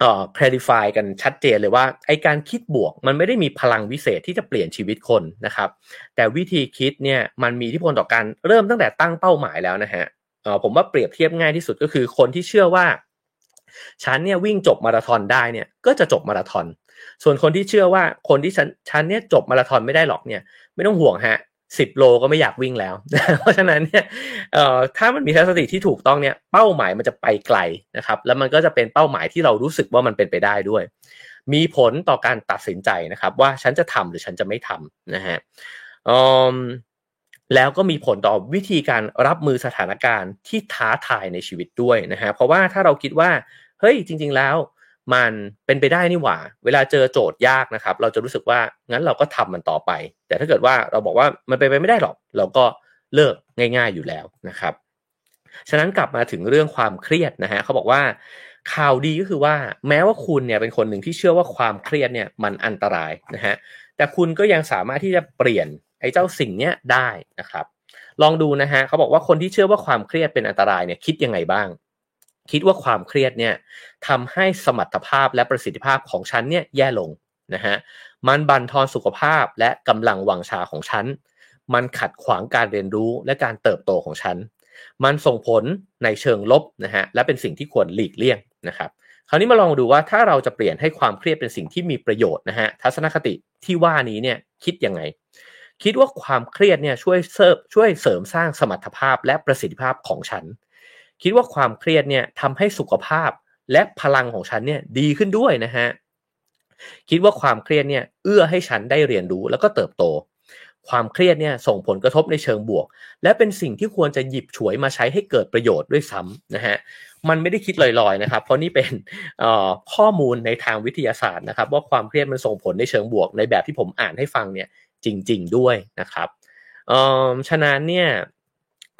เอ่อ clarify กันชัดเจนเลยว่าไอการคิดบวกมันไม่ได้มีพลังวิเศษที่จะเปลี่ยนชีวิตคนนะครับ แต่วิธีคิดเนี่ยมันมีอิทธิพลต่อการเริ่มตั้งแต่ตั้งเป้าหมายแล้วนะฮะเออผมว่าเปรียบเทียบง่ายที่สุดก็คือคนที่เชื่อว่า ฉันเนี่ยวิ่งจบมาราธอนได้เนี่ยก็จะจบมาราธอน ส่วนคนที่เชื่อว่าคนที่ฉันฉันเนี่ยจบมาราธอนไม่ได้หรอกเนี่ยไม่ต้องห่วงฮะสิบโลก็ไม่อยากวิ่งแล้ว เพราะฉะนั้นเนี่ยเอ่อถ้ามันมีทัศนคติที่ถูกต้องเนี่ยเป้าหมายมันจะไปไกลนะครับ แล้วมันก็จะเป็นเป้าหมายที่เรารู้สึกว่ามันเป็นไปได้ด้วย มีผลต่อการตัดสินใจนะครับ ว่าฉันจะทำหรือฉันจะไม่ทำนะฮะ แล้วก็มีผลต่อวิธีการรับมือสถานการณ์ที่ท้าทายในชีวิตด้วยนะฮะเพราะว่าถ้าเราคิดว่าเฮ้ยจริง ๆ แล้ว มันเป็นไปได้นี่หว่า เวลาเจอโจทย์ยากนะครับ เราจะรู้สึกว่างั้นเราก็ทำมันต่อไป แต่ถ้าเกิดว่าเราบอกว่ามันเป็นไปไม่ได้หรอก เราก็เลิกง่าย ๆอยู่แล้วนะครับ ฉะนั้นกลับมาถึงเรื่องความเครียดนะฮะเขาบอกว่าข่าวดีก็คือว่าแม้ว่าคุณเนี่ยเป็นคนหนึ่งที่เชื่อว่าความเครียดเนี่ยมันอันตรายนะฮะแต่คุณก็ยังสามารถที่จะเปลี่ยน ไอ้เจ้าสิ่งเนี้ยได้นะครับ ลองดูนะฮะเขาบอกว่าคนที่เชื่อว่าความเครียดเป็นอันตรายเนี่ยคิดยังไงบ้าง คิดว่าความเครียดเนี่ยทำให้สมรรถภาพและประสิทธิภาพของฉันเนี่ยแย่ลงนะฮะมันบั่นทอนสุขภาพและกำลังวังชาของฉัน มันขัดขวางการเรียนรู้และการเติบโตของฉัน มันส่งผลในเชิงลบนะฮะและเป็นสิ่งที่ควรหลีกเลี่ยงนะครับคราวนี้มาลองดูว่าถ้าเราจะเปลี่ยนให้ความเครียดเป็นสิ่งที่มีประโยชน์นะฮะทัศนคติที่ว่านี้เนี่ยคิดยังไง คิดว่าความเครียดเนี่ยช่วยเสริมช่วยเสริมสร้างสมรรถภาพและประสิทธิภาพของฉัน คิดว่าความเครียดเนี่ยทำให้สุขภาพและพลังของฉันเนี่ยดีขึ้นด้วยนะฮะคิดว่าความเครียดเนี่ยเอื้อให้ฉันได้เรียนรู้แล้วก็เติบโต ความเครียดเนี่ยส่งผลกระทบในเชิงบวก และเป็นสิ่งที่ควรจะหยิบฉวยมาใช้ให้เกิดประโยชน์ด้วยซ้ำนะฮะมันไม่ได้คิดลอยๆนะครับ เพราะนี่เป็นข้อมูลในทางวิทยาศาสตร์นะครับ ว่าความเครียดมันส่งผลในเชิงบวก ในแบบที่ผมอ่านให้ฟังเนี่ย จริง ๆ ด้วยนะครับฉะนั้นเนี่ย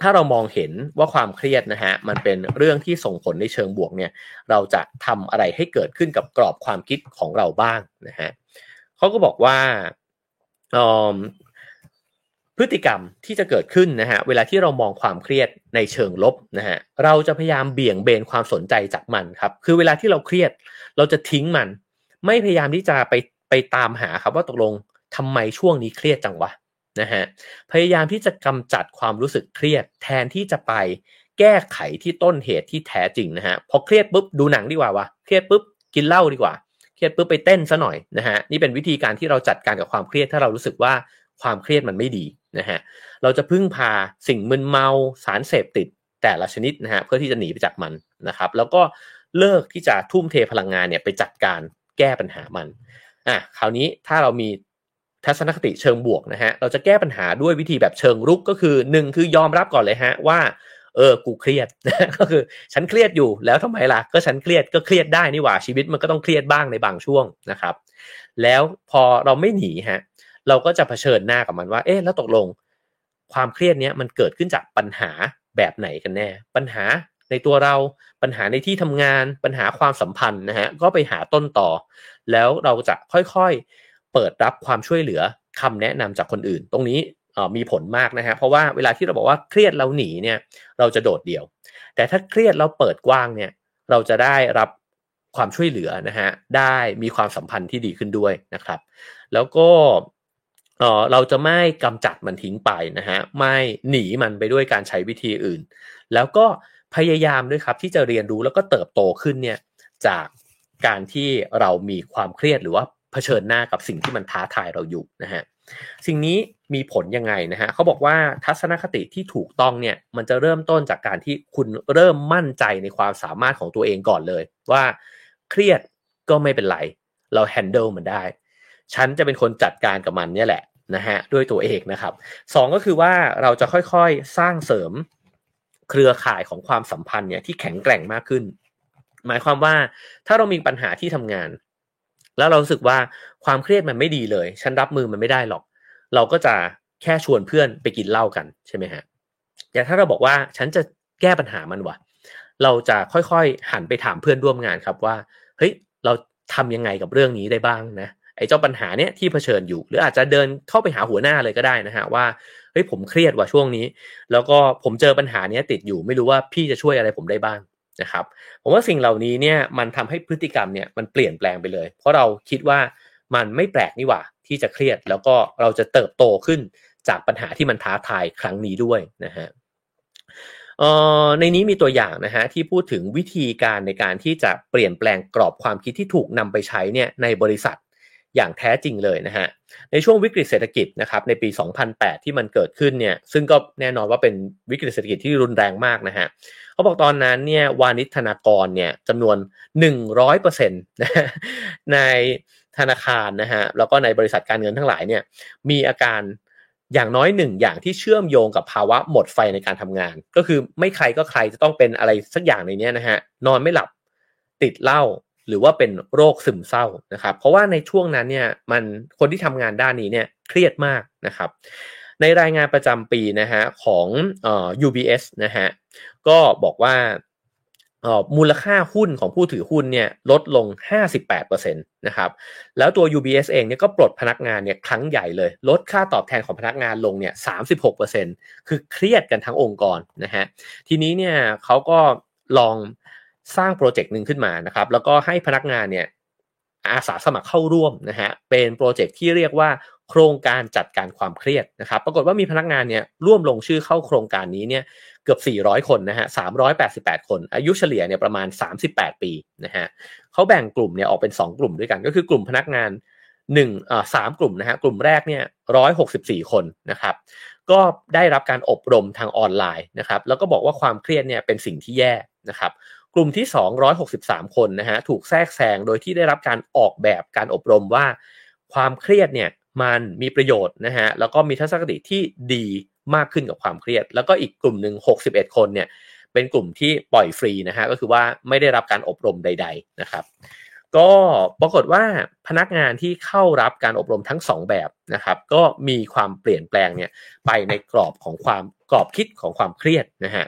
ถ้าเรามองเห็นว่าความเครียดนะฮะมันเป็นเรื่องที่ส่งผลในเชิงบวกเนี่ยเราจะทำอะไรให้เกิดขึ้นกับกรอบความคิดของเราบ้างนะฮะเขาก็บอกว่าพฤติกรรมที่จะเกิดขึ้นนะฮะเวลาที่เรามองความเครียดในเชิงลบนะฮะเราจะพยายามเบี่ยงเบนความสนใจจากมันครับคือเวลาที่เราเครียดเราจะทิ้งมัน ไม่พยายามที่จะไปไปตามหาครับว่าตกลง ทำไมช่วงนี้เครียดจังวะนะฮะพยายามที่จะกำจัดความรู้สึกเครียด แทนที่จะไปแก้ไขที่ต้นเหตุที่แท้จริงนะฮะพอเครียดปุ๊บดูหนังดีกว่าวะเครียดปุ๊บกินเหล้าดีกว่า เครียดปุ๊บไปเต้นซะหน่อยนะฮะนี่เป็นวิธีการที่เราจัดการกับความเครียดถ้าเรารู้สึกว่าความเครียดมันไม่ดีนะฮะเราจะพึ่งพาสิ่งมึนเมาสารเสพติดแต่ละชนิดนะฮะเพื่อที่จะหนีไปจากมันนะครับแล้วก็เลิกที่จะทุ่มเทพลังงานเนี่ยไปจัดการแก้ปัญหามันอะคราวนี้ถ้าเรามี ทัศนคติเชิงบวกนะฮะ เราจะแก้ปัญหาด้วยวิธีแบบเชิงรุกก็คือหนึ่งคือยอมรับก่อนเลยฮะว่าเออ กูเครียด ก็คือฉันเครียดอยู่แล้วทำไมล่ะ ก็ฉันเครียดก็เครียดได้นี่หว่าชีวิตมันก็ต้องเครียดบ้างในบางช่วงนะครับ แล้วพอเราไม่หนีฮะ เราก็จะเผชิญหน้ากับมันว่า เอ๊ะแล้วตกลง ความเครียดเนี้ยมันเกิดขึ้นจากปัญหาแบบไหนกันแน่ ปัญหาในตัวเราปัญหาในที่ทำงานปัญหาความสัมพันธ์นะฮะก็ไปหาต้นต่อ แล้วเราจะค่อยๆ เปิดรับความช่วยเหลือคำแนะนำจากคนอื่น ตรงนี้มีผลมากนะฮะเพราะว่าเวลาที่เราบอกว่าเครียดเราหนีเนี่ยเราจะโดดเดี่ยว แต่ถ้าเครียดเราเปิดกว้างเนี่ยเราจะได้รับความช่วยเหลือนะฮะได้มีความสัมพันธ์ที่ดีขึ้นด้วยนะครับ แล้วก็เออเราจะไม่กำจัดมันทิ้งไปนะฮะไม่หนีมันไปด้วยการใช้วิธีอื่น แล้วก็พยายามด้วยครับที่จะเรียนรู้แล้วก็เติบโตขึ้นเนี่ยจากการที่เรามีความเครียดหรือว่า เผชิญหน้ากับสิ่งที่มันท้าทายเราอยู่นะฮะสิ่งนี้มีผลยังไงนะฮะเขาบอกว่าทัศนคติที่ถูกต้องเนี่ยมันจะเริ่มต้นจากการที่คุณเริ่มมั่นใจในความสามารถของตัวเองก่อนเลย ว่าเครียดก็ไม่เป็นไร เราแฮนเดิลมันได้ ฉันจะเป็นคนจัดการกับมันเนี่ยแหละนะฮะด้วยตัวเองนะครับสองก็คือว่าเราจะค่อยๆสร้างเสริมเครือข่ายของความสัมพันธ์เนี่ยที่แข็งแกร่งมากขึ้น หมายความว่าถ้าเรามีปัญหาที่ทำงาน แล้วเราสึกว่าความเครียดมันไม่ดีเลย ฉันรับมือมันไม่ได้หรอก เราก็จะแค่ชวนเพื่อนไปกินเหล้ากันใช่ไหมฮะแต่ถ้าเราบอกว่าฉันจะแก้ปัญหามันวะเราจะค่อยๆหันไปถามเพื่อนร่วมงานครับว่าเฮ้ยเราทำยังไงกับเรื่องนี้ได้บ้างนะไอ้เจ้าปัญหาเนี้ยที่เผชิญอยู่ หรืออาจจะเดินเข้าไปหาหัวหน้าเลยก็ได้นะฮะว่าเฮ้ยผมเครียดว่ะช่วงนี้ แล้วก็ผมเจอปัญหาเนี้ยติดอยู่ไม่รู้ว่าพี่จะช่วยอะไรผมได้บ้าง นะครับผมว่าสิ่งเหล่านี้เนี่ยมันทำให้พฤติกรรมเนี่ยมันเปลี่ยนแปลงไปเลย เพราะเราคิดว่ามันไม่แปลกนี่หว่าที่จะเครียดแล้วก็เราจะเติบโตขึ้นจากปัญหาที่มันท้าทายครั้งนี้ด้วยนะฮะในนี้มีตัวอย่างนะฮะที่พูดถึงวิธีการในการที่จะเปลี่ยนแปลงกรอบความคิดที่ถูกนำไปใช้เนี่ยในบริษัท อย่างแท้จริงเลยนะฮะในช่วงวิกฤตเศรษฐกิจนะครับในปี 2008 ที่มันเกิดขึ้นเนี่ยซึ่งก็แน่นอนว่าเป็นวิกฤตเศรษฐกิจที่รุนแรงมากนะฮะเขาบอกตอนนั้นเนี่ยวานิชธนากรเนี่ยจำนวน 100%ในธนาคารนะฮะแล้วก็ในบริษัทการเงินทั้งหลายเนี่ยมีอาการอย่างน้อยหนึ่งอย่างที่เชื่อมโยงกับภาวะหมดไฟในการทำงาน ก็คือไม่ใครก็ใครจะต้องเป็นอะไรสักอย่างในนี้นะฮะนอนไม่หลับติดเหล้า หรือว่าเป็นโรคซึมเศร้านะครับ เพราะว่าในช่วงนั้นเนี่ยมันคนที่ทำงานด้านนี้เนี่ยเครียดมากนะครับ ในรายงานประจำปีนะฮะของเอ่อ UBS นะฮะก็บอกว่ามูลค่าหุ้นของผู้ถือหุ้นเนี่ยลดลง 58%นะครับแล้วตัว UBS เองเนี่ยก็ปลดพนักงานเนี่ยครั้งใหญ่เลย ลดค่าตอบแทนของพนักงานลงเนี่ย 36%คือเครียดกันทั้งองค์กรนะฮะทีนี้เนี่ยเขาก็ลอง สร้างโปรเจกต์หนึ่งขึ้นมานะครับ แล้วก็ให้พนักงานเนี่ยอาสาสมัครเข้าร่วมนะฮะเป็นโปรเจกต์ที่เรียกว่าโครงการจัดการความเครียดนะครับ ปรากฏว่ามีพนักงานเนี่ยร่วมลงชื่อเข้าโครงการนี้เนี่ยเกือบ 400 คนนะฮะ 388 คน อายุเฉลี่ยเนี่ยประมาณ 38 ปีนะฮะเขาแบ่งกลุ่มเนี่ยออกเป็น 2 กลุ่มด้วยกัน ก็คือกลุ่มพนักงาน1อ่าสามกลุ่มนะฮะกลุ่มแรกเนี่ย 164 คนนะครับ ก็ได้รับการอบรมทางออนไลน์นะครับ แล้วก็บอกว่าความเครียดเนี่ยเป็นสิ่งที่แย่นะครับ กลุ่มที่ 263 คนนะฮะถูกแทรกแซงโดยที่ได้รับการออกแบบการอบรมว่า ความเครียดเนี่ยมันมีประโยชน์นะฮะแล้วก็มีทัศนคติที่ดีมากขึ้นกับความเครียด แล้วก็อีกกลุ่มหนึ่ง61 คนเนี่ยเป็นกลุ่มที่ปล่อยฟรีนะฮะก็คือว่าไม่ได้รับการอบรมใด ๆนะครับ ก็ปรากฏว่าพนักงานที่เข้ารับการอบรมทั้ง 2 แบบนะครับ ก็มีความเปลี่ยนแปลงเนี่ยไปในกรอบของความกรอบคิดของความเครียดนะฮะ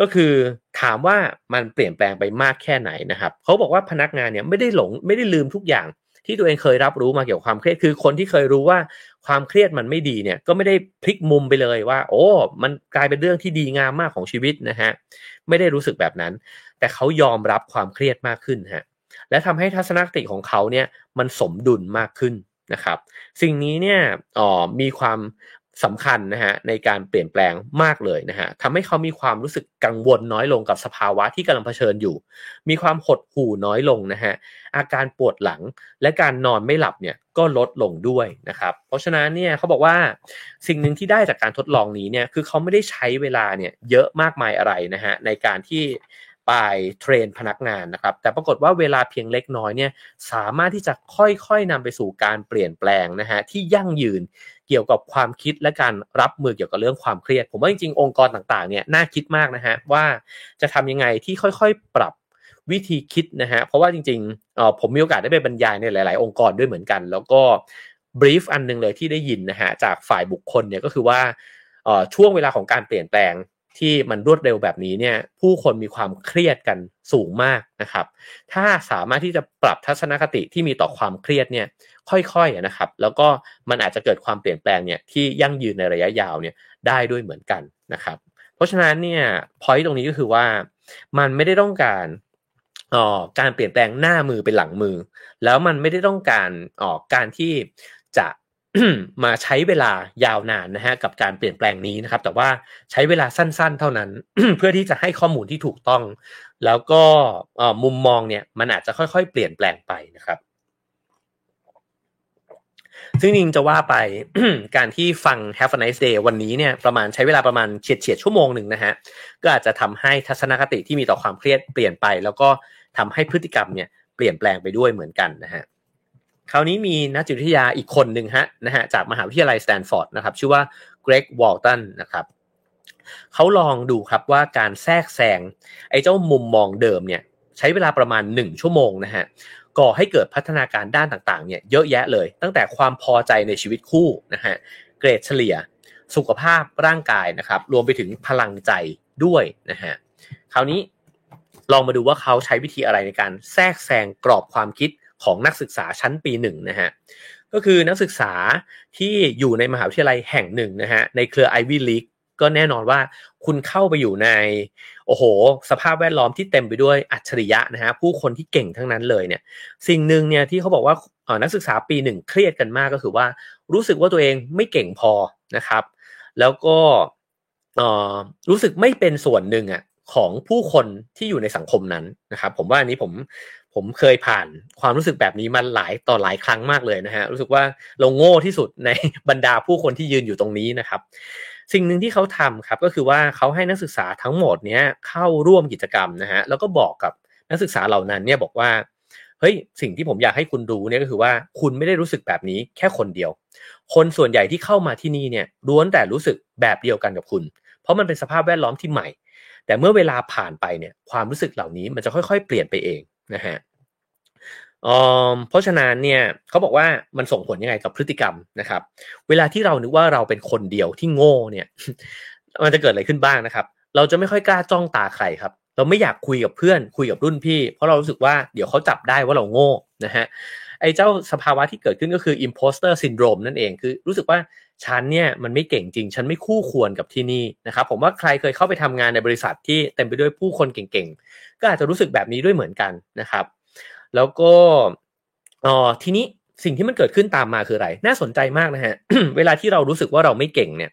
ก็คือ ถามว่ามันเปลี่ยนแปลงไปมากแค่ไหนนะครับเขาบอกว่าพนักงานเนี่ยไม่ได้หลงไม่ได้ลืมทุกอย่าง ที่ตัวเองเคยรับรู้มาเกี่ยวกับความเครียดคือคนที่เคยรู้ว่าความเครียดมันไม่ดีเนี่ยก็ไม่ได้พลิกมุมไปเลยว่า โอ้ มันกลายเป็นเรื่องที่ดีงามมากของชีวิตนะฮะไม่ได้รู้สึกแบบนั้น แต่เขายอมรับความเครียดมากขึ้นฮะและทำให้ทัศนคติของเขาเนี่ยมันสมดุลมากขึ้นนะครับ สิ่งนี้เนี่ยอ๋อมีความ สำคัญนะฮะในการเปลี่ยนแปลงมากเลยนะฮะทำให้เขามีความรู้สึกกังวลน้อยลงกับสภาวะที่กำลังเผชิญอยู่ มีความหดหู่น้อยลงนะฮะอาการปวดหลังและการนอนไม่หลับเนี่ยก็ลดลงด้วยนะครับ เพราะฉะนั้นเนี่ยเขาบอกว่าสิ่งหนึ่งที่ได้จากการทดลองนี้เนี่ยคือเขาไม่ได้ใช้เวลาเนี่ยเยอะมากมายอะไรนะฮะในการที่ไปเทรนพนักงานนะครับ แต่ปรากฏว่าเวลาเพียงเล็กน้อยเนี่ยสามารถที่จะค่อยๆนำไปสู่การเปลี่ยนแปลงนะฮะที่ยั่งยืน เกี่ยวกับความคิดและการรับมือเกี่ยวกับเรื่องความเครียด ผมว่าจริงๆองค์กรต่างๆเนี่ยน่าคิดมากนะฮะว่าจะทำยังไงที่ค่อยๆปรับวิธีคิดนะฮะเพราะว่าจริงๆผมมีโอกาสได้ไปบรรยายในหลาย ๆ องค์กรด้วยเหมือนกัน แล้วก็บรีฟอันนึงเลยที่ได้ยินนะฮะจากฝ่ายบุคคลเนี่ยก็คือว่าช่วงเวลาของการเปลี่ยนแปลง ที่มันรวดเร็วแบบนี้เนี่ยผู้คนมีความเครียดกันสูงมากนะครับ ถ้าสามารถที่จะปรับทัศนคติที่มีต่อความเครียดเนี่ยค่อยๆนะครับ แล้วก็มันอาจจะเกิดความเปลี่ยนแปลงเนี่ยที่ยั่งยืนในระยะยาวเนี่ยได้ด้วยเหมือนกันนะครับ เพราะฉะนั้นเนี่ยพอยต์ตรงนี้ก็คือว่ามันไม่ได้ต้องการอ๋อการเปลี่ยนแปลงหน้ามือเป็นหลังมือ แล้วมันไม่ได้ต้องการอ๋อการที่จะ มาใช้เวลายาวนานนะฮะกับการเปลี่ยนแปลงนี้นะครับ แต่ว่าใช้เวลาสั้น ๆ เท่านั้น เพื่อที่จะให้ข้อมูลที่ถูกต้อง แล้วก็มุมมองเนี่ยมันอาจจะค่อยๆ เปลี่ยนแปลงไปนะครับ ซึ่งจริงจะว่าไปการที่ฟัง Have a nice day วันนี้เนี่ยประมาณใช้เวลาประมาณเฉียดเฉียดชั่วโมงหนึ่งนะฮะก็อาจจะทำให้ทัศนคติที่มีต่อความเครียดเปลี่ยนไป แล้วก็ทำให้พฤติกรรมเนี่ยเปลี่ยนแปลงไปด้วยเหมือนกันนะฮะ คราวนี้มีนักจิตวิทยาอีกคนหนึ่งฮะนะฮะจากมหาวิทยาลัยสแตนฟอร์ดนะครับชื่อว่าเกรกวอลตันนะครับเขาลองดูครับว่าการแทรกแซงไอ้เจ้ามุมมองเดิมเนี่ยใช้เวลาประมาณ 1 ชั่วโมงนะฮะก่อให้เกิดพัฒนาการด้านต่างๆเนี่ยเยอะแยะเลย ตั้งแต่ความพอใจในชีวิตคู่นะฮะเกรดเฉลี่ยสุขภาพร่างกายนะครับรวมไปถึงพลังใจด้วยนะฮะคราวนี้ลองมาดูว่าเขาใช้วิธีอะไรในการแทรกแซงกรอบความคิด ของนักศึกษาชั้นปีหนึ่งนะฮะก็คือนักศึกษาที่อยู่ในมหาวิทยาลัยแห่งหนึ่งนะฮะในเครือ Ivy League ก็แน่นอนว่าคุณเข้าไปอยู่ในโอ้โห สภาพแวดล้อมที่เต็มไปด้วยอัจฉริยะนะฮะผู้คนที่เก่งทั้งนั้นเลยเนี่ยสิ่งหนึ่งเนี่ยที่เขาบอกว่านักศึกษาปีหนึ่งเครียดกันมากก็คือว่ารู้สึกว่าตัวเองไม่เก่งพอนะครับ แล้วก็รู้สึกไม่เป็นส่วนหนึ่งอะของผู้คนที่อยู่ในสังคมนั้นนะครับ ผมว่าอันนี้ผม ผมเคยผ่านความรู้สึกแบบนี้มาหลายต่อหลายครั้งมากเลยนะฮะรู้สึกว่าเราโง่ที่สุดในบรรดาผู้คนที่ยืนอยู่ตรงนี้นะครับ สิ่งหนึ่งที่เขาทำครับก็คือว่าเขาให้นักศึกษาทั้งหมดเนี้ยเข้าร่วมกิจกรรมนะฮะแล้วก็บอกกับนักศึกษาเหล่านั้นเนี่ยบอกว่าเฮ้ยสิ่งที่ผมอยากให้คุณรู้เนี่ยก็คือว่าคุณไม่ได้รู้สึกแบบนี้แค่คนเดียว คนส่วนใหญ่ที่เข้ามาที่นี่เนี่ยล้วนแต่รู้สึกแบบเดียวกันกับคุณ เพราะมันเป็นสภาพแวดล้อมที่ใหม่ แต่เมื่อเวลาผ่านไปเนี่ยความรู้สึกเหล่านี้มันจะค่อยๆ เปลี่ยนไปเอง นะฮะเพราะฉะนั้นเนี่ยเขาบอกว่ามันส่งผลยังไงกับพฤติกรรมนะครับ เวลาที่เรานึกว่าเราเป็นคนเดียวที่โง่เนี่ย มันจะเกิดอะไรขึ้นบ้างนะครับ เราจะไม่ค่อยกล้าจ้องตาใครครับ เราไม่อยากคุยกับเพื่อน คุยกับรุ่นพี่ เพราะเรารู้สึกว่าเดี๋ยวเขาจับได้ว่าเราโง่นะฮะ ไอ้เจ้าสภาวะที่เกิดขึ้นก็คือ imposter syndrome นั่นเองคือรู้สึกว่าฉันเนี่ยมันไม่เก่งจริง ฉันไม่คู่ควรกับที่นี่นะครับผมว่าใครเคยเข้าไปทำงานในบริษัทที่เต็มไปด้วยผู้คนเก่งๆ ก็อาจจะรู้สึกแบบนี้ด้วยเหมือนกันนะครับ แล้วก็อ๋อทีนี้สิ่งที่มันเกิดขึ้นตามมาคืออะไร น่าสนใจมากนะฮะ เวลาที่เรารู้สึกว่าเราไม่เก่งเนี่ย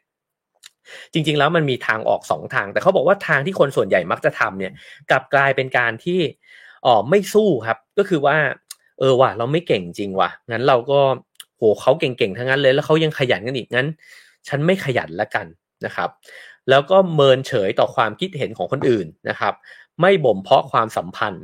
จริง ๆ แล้วมันมีทางออกสองทาง แต่เขาบอกว่าทางที่คนส่วนใหญ่มักจะทำเนี่ย กลับกลายเป็นการที่อ๋อไม่สู้ครับ ก็คือว่า เออว่ะเราไม่เก่งจริงว่ะงั้นเราก็โหเขาเก่งๆทั้งนั้นเลย แล้วเขายังขยันกันอีกงั้น ฉันไม่ขยันละกันนะครับ แล้วก็เมินเฉยต่อความคิดเห็นของคนอื่นนะครับ ไม่บ่มเพาะความสัมพันธ์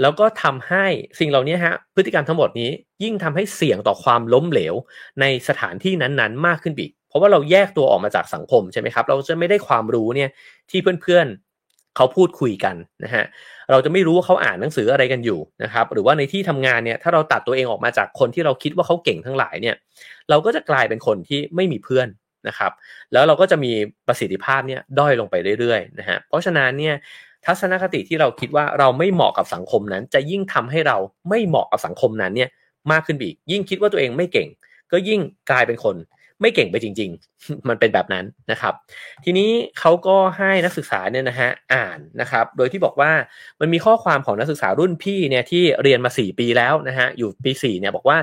แล้วก็ทำให้สิ่งเหล่านี้ฮะพฤติกรรมทั้งหมดนี้ยิ่งทำให้เสี่ยงต่อความล้มเหลวในสถานที่นั้นๆ มากขึ้นอีกเพราะว่าเราแยกตัวออกมาจากสังคมใช่ไหมครับ เราจะไม่ได้ความรู้เนี่ยที่เพื่อนๆ เขาพูดคุยกันนะฮะเราจะไม่รู้ว่าเขาอ่านหนังสืออะไรกันอยู่นะครับ หรือว่าในที่ทำงานเนี่ยถ้าเราตัดตัวเองออกมาจากคนที่เราคิดว่าเขาเก่งทั้งหลายเนี่ย เราก็จะกลายเป็นคนที่ไม่มีเพื่อนนะครับ แล้วเราก็จะมีประสิทธิภาพเนี่ยด้อยลงไปเรื่อยๆนะฮะเพราะฉะนั้นเนี่ยทัศนคติที่เราคิดว่าเราไม่เหมาะกับสังคมนั้น จะยิ่งทำให้เราไม่เหมาะกับสังคมนั้นเนี่ยมากขึ้นอีกยิ่งคิดว่าตัวเองไม่เก่ง ก็ยิ่งกลายเป็นคน ไม่เก่งไปจริง ๆ มันเป็นแบบนั้นนะครับ ทีนี้เขาก็ให้นักศึกษาเนี่ยนะฮะอ่านนะครับ โดยที่บอกว่ามันมีข้อความของนักศึกษารุ่นพี่เนี่ยที่เรียนมา 4 ปีแล้วนะฮะอยู่ปี4เนี่ยบอกว่า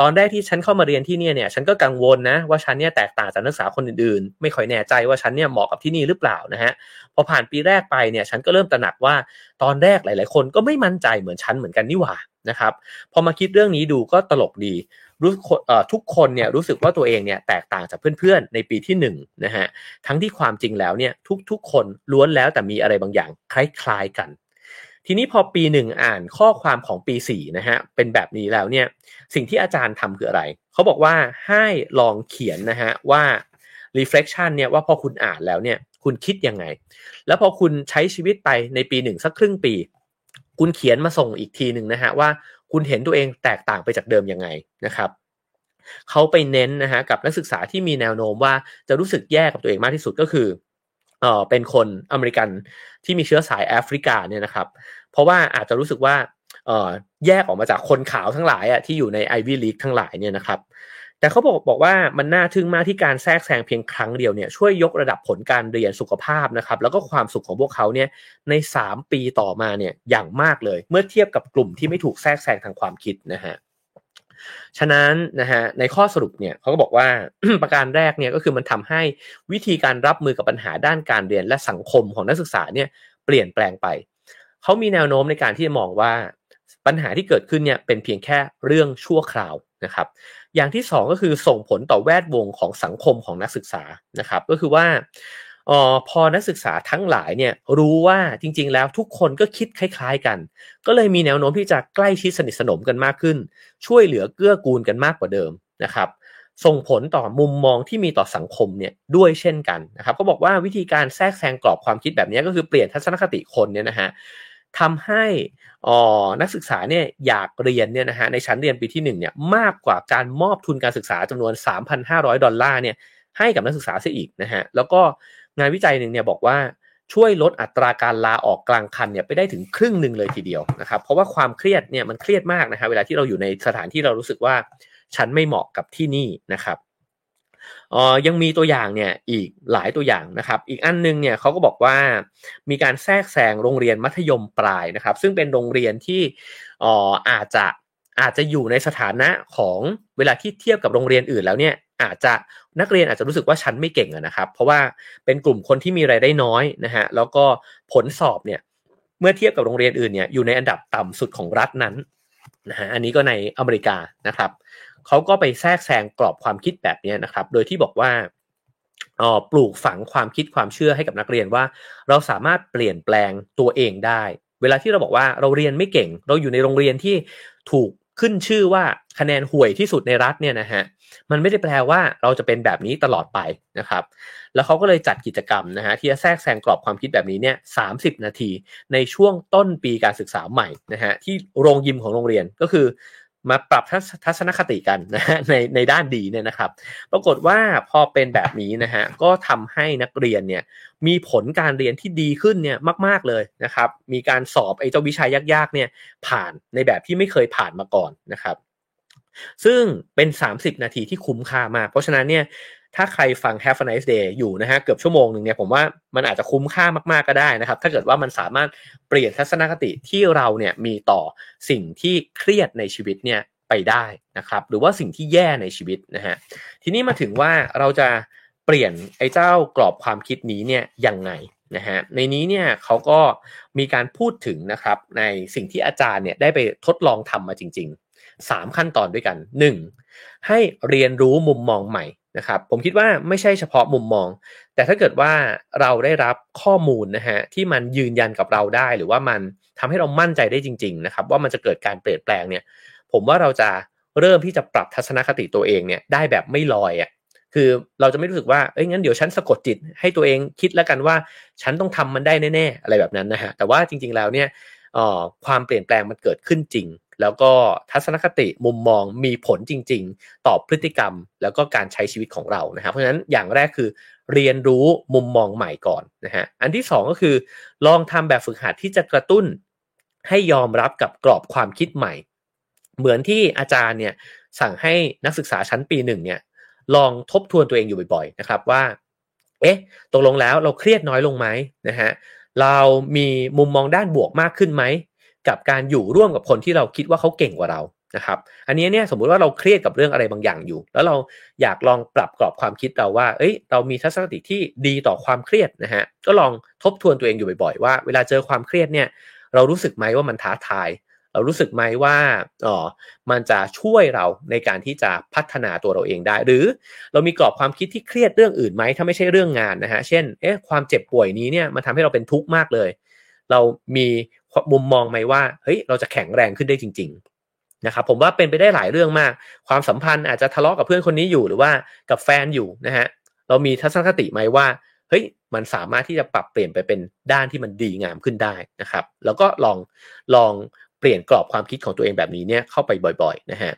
ตอนแรกที่ฉันเข้ามาเรียนที่เนี่ยเนี่ยฉันก็กังวลนะว่าฉันเนี่ยแตกต่างจากนักศึกษาคนอื่นๆ ไม่ค่อยแน่ใจว่าฉันเนี่ยเหมาะกับที่นี่หรือเปล่านะฮะพอผ่านปีแรกไปเนี่ยฉันก็เริ่มตระหนักว่าตอนแรกหลาย ๆ คนก็ไม่มั่นใจเหมือนฉันเหมือนกันนี่หว่านะครับพอมาคิดเรื่องนี้ดูก็ตลกดี รู้ทุกคนเนี่ยรู้สึกว่าตัวเองเนี่ยแตกต่างจากเพื่อนๆ ในปีที่1นนะฮะทั้งที่ความจริงแล้วเนี่ยทุกๆ คนล้วนแล้วแต่มีอะไรบางอย่างคล้ายๆกัน ทีนี้พอปีหนึ่งอ่านข้อความของปี4นะฮะเป็นแบบนี้แล้วเนี่ยสิ่งที่อาจารย์ทำคืออะไร เขาบอกว่าให้ลองเขียนนะฮะว่า reflection เนี่ยว่าพอคุณอ่านแล้วเนี่ยคุณคิดยังไง แล้วพอคุณใช้ชีวิตไปในปีหนึ่งสักครึ่งปี คุณเขียนมาส่งอีกทีหนึ่งนะฮะว่า คุณเห็นตัวเองแตกต่างไปจากเดิมยังไงนะครับเขาไปเน้นนะฮะกับนักศึกษาที่มีแนวโน้มว่าจะรู้สึกแย่กับตัวเองมากที่สุดก็คือเออเป็นคนอเมริกันที่มีเชื้อสายแอฟริกาเนี่ยนะครับ เพราะว่าอาจจะรู้สึกว่าเออแยกออกมาจากคนขาวทั้งหลายอะที่อยู่ในไอวี่ลีกทั้งหลายเนี่ยนะครับ แต่เขาบอกบอกว่ามันน่าทึ่งมากที่การแทรกแซงเพียงครั้งเดียวเนี่ยช่วยยกระดับผลการเรียนสุขภาพนะครับ แล้วก็ความสุขของพวกเขาเนี่ยใน 3 ปีต่อมาเนี่ยอย่างมากเลย เมื่อเทียบกับกลุ่มที่ไม่ถูกแทรกแซงทางความคิดนะฮะฉะนั้นนะฮะในข้อสรุปเนี่ยเขาก็บอกว่าประการแรกเนี่ยก็คือมันทำให้วิธีการรับมือกับปัญหาด้านการเรียนและสังคมของนักศึกษาเนี่ยเปลี่ยนแปลงไป เขามีแนวโน้มในการที่จะมองว่าปัญหาที่เกิดขึ้นเนี่ยเป็นเพียงแค่เรื่องชั่วคราว นะครับ อย่างที่ 2 ก็คือส่งผลต่อแวดวงของสังคมของนักศึกษานะครับ ก็คือว่าออพอนักศึกษาทั้งหลายเนี่ยรู้ว่าจริง ๆ แล้วทุกคนก็คิดคล้าย ๆ กัน ก็เลยมีแนวโน้มที่จะใกล้ชิดสนิทสนมกันมากขึ้น ช่วยเหลือเกื้อกูลกันมากกว่าเดิมนะครับ ส่งผลต่อมุมมองที่มีต่อสังคมเนี่ยด้วยเช่นกันนะครับ ก็บอกว่าวิธีการแทรกแซงกรอบความคิดแบบนี้ก็คือเปลี่ยนทัศนคติคนเนี่ยนะฮะ ทำให้อ๋อนักศึกษาเนี่ยอยากเรียนเนี่ยนะฮะในชั้นเรียนปีที่1เนี่ยมากกว่าการมอบทุนการศึกษาจำนวน 3,500 ดอลลาร์เนี่ยให้กับนักศึกษาเสียอีกนะฮะแล้วก็งานวิจัยหนึ่งเนี่ยบอกว่าช่วยลดอัตราการลาออกกลางคันเนี่ยไปได้ถึงครึ่งหนึ่งเลยทีเดียวนะครับเพราะว่าความเครียดเนี่ยมันเครียดมากนะฮะเวลาที่เราอยู่ในสถานที่เรารู้สึกว่าฉันไม่เหมาะกับที่นี่นะครับ ออยังมีตัวอย่างเนี่ยอีกหลายตัวอย่างนะครับ อีกอันนึงเนี่ยเขาก็บอกว่ามีการแทรกแซงโรงเรียนมัธยมปลายนะครับ ซึ่งเป็นโรงเรียนที่อออาจจะอาจจะอยู่ในสถานะของเวลาที่เทียบกับโรงเรียนอื่นแล้วเนี่ยอาจจะนักเรียนอาจจะรู้สึกว่าฉันไม่เก่งนะครับ เพราะว่าเป็นกลุ่มคนที่มีรายได้น้อยนะฮะแล้วก็ผลสอบเนี่ยเมื่อเทียบกับโรงเรียนอื่นเนี่ยอยู่ในอันดับต่ำสุดของรัฐนั้นนะฮะอันนี้ก็ในอเมริกานะครับ เขาก็ไปแทรกแซงกรอบความคิดแบบนี้นะครับ โดยที่บอกว่าออปลูกฝังความคิดความเชื่อให้กับนักเรียนว่า เราสามารถเปลี่ยนแปลงตัวเองได้ เวลาที่เราบอกว่าเราเรียนไม่เก่ง เราอยู่ในโรงเรียนที่ถูกขึ้นชื่อว่าคะแนนห่วยที่สุดในรัฐเนี่ยนะฮะมันไม่ได้แปลว่าเราจะเป็นแบบนี้ตลอดไปนะครับ แล้วเขาก็เลยจัดกิจกรรมนะฮะที่จะแทรกแซงกรอบความคิดแบบนี้เนี่ยสานาทีในช่วงต้นปีการศึกษาใหม่นะฮะที่โรงยิมของโรงเรียนก็คือ มาปรับทัศนคติกันนะฮะในในด้านดีเนี่ยนะครับ ปรากฏว่าพอเป็นแบบนี้นะฮะก็ทำให้นักเรียนเนี่ยมีผลการเรียนที่ดีขึ้นเนี่ยมาก ๆเลยนะครับ มีการสอบไอ้เจ้าวิชายากๆเนี่ยผ่านในแบบที่ไม่เคยผ่านมาก่อนนะครับ ซึ่งเป็น 30 นาทีที่คุ้มค่ามาก เพราะฉะนั้นเนี่ย ถ้าใครฟัง Have a nice day อยู่นะฮะเกือบชั่วโมงหนึ่งเนี่ยผมว่ามันอาจจะคุ้มค่ามากๆก็ได้นะครับ ถ้าเกิดว่ามันสามารถเปลี่ยนทัศนคติที่เราเนี่ยมีต่อสิ่งที่เครียดในชีวิตเนี่ยไปได้นะครับหรือว่าสิ่งที่แย่ในชีวิตนะฮะทีนี้มาถึงว่าเราจะเปลี่ยนไอ้เจ้ากรอบความคิดนี้เนี่ยยังไงนะฮะในนี้เนี่ยเขาก็มีการพูดถึงนะครับในสิ่งที่อาจารย์เนี่ยได้ไปทดลองทำมาจริง ๆ 3 ขั้นตอนด้วยกัน 1. ให้เรียนรู้มุมมองใหม่ นะครับผมคิดว่าไม่ใช่เฉพาะมุมมอง แต่ถ้าเกิดว่าเราได้รับข้อมูลนะฮะที่มันยืนยันกับเราได้ หรือว่ามันทำให้เรามั่นใจได้จริงๆนะครับว่ามันจะเกิดการเปลี่ยนแปลงเนี่ย ผมว่าเราจะเริ่มที่จะปรับทัศนคติตัวเองเนี่ยได้แบบไม่ลอยอะ่ะคือเราจะไม่รู้สึกว่าเอ้ยงั้นเดี๋ยวฉันสะกดจิตให้ตัวเองคิดแล้วกันว่า ฉันต้องทำมันได้แน่ๆอะไรแบบนั้นนะฮะแต่ว่าจริงๆแล้วเนี่ยความเปลี่ยนแปลงมันเกิดขึ้นจริง แล้วก็ทัศนคติมุมมองมีผลจริง ๆ ต่อพฤติกรรม แล้วก็การใช้ชีวิตของเรานะครับเพราะฉะนั้นอย่างแรกคือเรียนรู้มุมมองใหม่ก่อนนะฮะอันที่ 2 ก็คือ ลองทำแบบฝึกหัดที่จะกระตุ้น ให้ยอมรับกับกรอบความคิดใหม่ เหมือนที่อาจารย์เนี่ยสั่งให้นักศึกษาชั้นปีหนึ่งเนี่ยลองทบทวนตัวเองอยู่บ่อยๆนะครับว่า เอ๊ะ ตกลงแล้วเราเครียดน้อยลงไหมนะฮะ เรามีมุมมองด้านบวกมากขึ้นไหม กับการอยู่ร่วมกับคนที่เราคิดว่าเขาเก่งกว่าเรานะครับ อันนี้เนี่ยสมมุติว่าเราเครียดกับเรื่องอะไรบางอย่างอยู่ แล้วเราอยากลองปรับกรอบความคิดเราว่า เอ้ย เรามีทัศนคติที่ดีต่อความเครียดนะฮะ ก็ลองทบทวนตัวเองอยู่บ่อยๆ ว่าเวลาเจอความเครียดเนี่ย เรารู้สึกไหมว่ามันท้าทาย เรารู้สึกไหมว่าอ๋อมันจะช่วยเราในการที่จะพัฒนาตัวเราเองได้ หรือเรามีกรอบความคิดที่เครียดเรื่องอื่นไหมถ้าไม่ใช่เรื่องงานนะฮะ เช่น เอ๊ะ ความเจ็บป่วยนี้เนี่ยมันทำให้เราเป็นทุกข์มากเลย เรามี มุมมองไหมว่าเฮ้ยเราจะแข็งแรงขึ้นได้จริง ๆ นะครับผมว่าเป็นไปได้หลายเรื่องมาก ความสัมพันธ์อาจจะทะเลาะกับเพื่อนคนนี้อยู่หรือว่ากับแฟนอยู่นะฮะเรามีทัศนคติไหมว่าเฮ้ยมันสามารถที่จะปรับเปลี่ยนไปเป็นด้านที่มันดีงามขึ้นได้นะครับ แล้วก็ลองลองเปลี่ยนกรอบความคิดของตัวเองแบบนี้เนี่ยเข้าไปบ่อยๆนะฮะ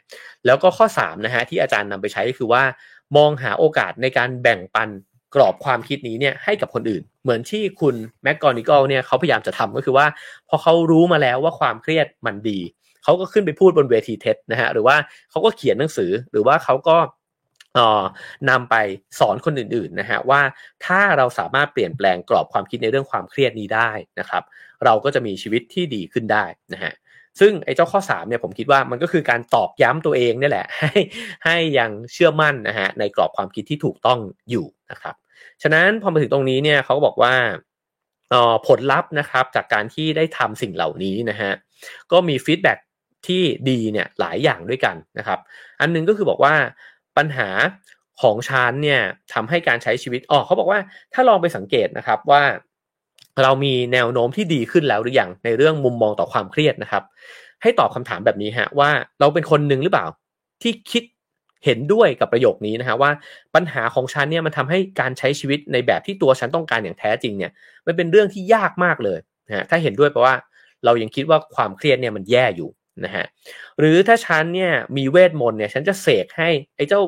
แล้วก็ข้อ3นะฮะที่อาจารย์นำไปใช้ก็คือว่า มองหาโอกาสในการแบ่งปัน กรอบความคิดนี้เนี่ยให้กับคนอื่น เหมือนที่คุณแม็กกอนิกลเนี่ยเขาพยายามจะทำก็คือว่า พอเขารู้มาแล้วว่าความเครียดมันดี เขาก็ขึ้นไปพูดบนเวทีเท็ดนะฮะหรือว่าเขาก็เขียนหนังสือหรือว่าเขาก็นำไปสอนคนอื่นๆนะฮะว่าถ้าเราสามารถเปลี่ยนแปลงกรอบความคิดในเรื่องความเครียดนี้ได้นะครับ เราก็จะมีชีวิตที่ดีขึ้นได้นะฮะซึ่งไอ้เจ้าข้อ3เนี่ยผมคิดว่ามันก็คือการตอกย้ำตัวเองนี่แหละ ให้ให้ยังเชื่อมั่นนะฮะในกรอบความคิดที่ถูกต้องอยู่นะครับ ฉะนั้นพอมาถึงตรงนี้เนี่ยเขาก็บอกว่าผลลัพธ์นะครับจากการที่ได้ทำสิ่งเหล่านี้นะฮะก็มีฟีดแบ็ที่ดีเนี่ยหลายอย่างด้วยกันนะครับ อันนึงก็คือบอกว่าปัญหาของชานเนี่ยทำให้การใช้ชีวิตอ๋อเขาบอกว่าถ้าลองไปสังเกตนะครับว่าเรามีแนวโน้มที่ดีขึ้นแล้วหรือยังในเรื่องมุมมองต่อความเครียดนะครับ ให้ตอบคำถามแบบนี้ฮะว่าเราเป็นคนหนึ่งหรือเปล่า ที่คิด เห็นด้วยกับประโยคนี้นะฮะว่าปัญหาของฉันเนี่ยมันทำให้การใช้ชีวิตในแบบที่ตัวฉันต้องการอย่างแท้จริงเนี่ยมันเป็นเรื่องที่ยากมากเลยนะฮะถ้าเห็นด้วยแปลว่าเรายังคิดว่าความเครียดเนี่ยมันแย่อยู่นะฮะหรือถ้าฉันเนี่ยมีเวทมนต์เนี่ยฉันจะเสกให้ไอ้เจ้า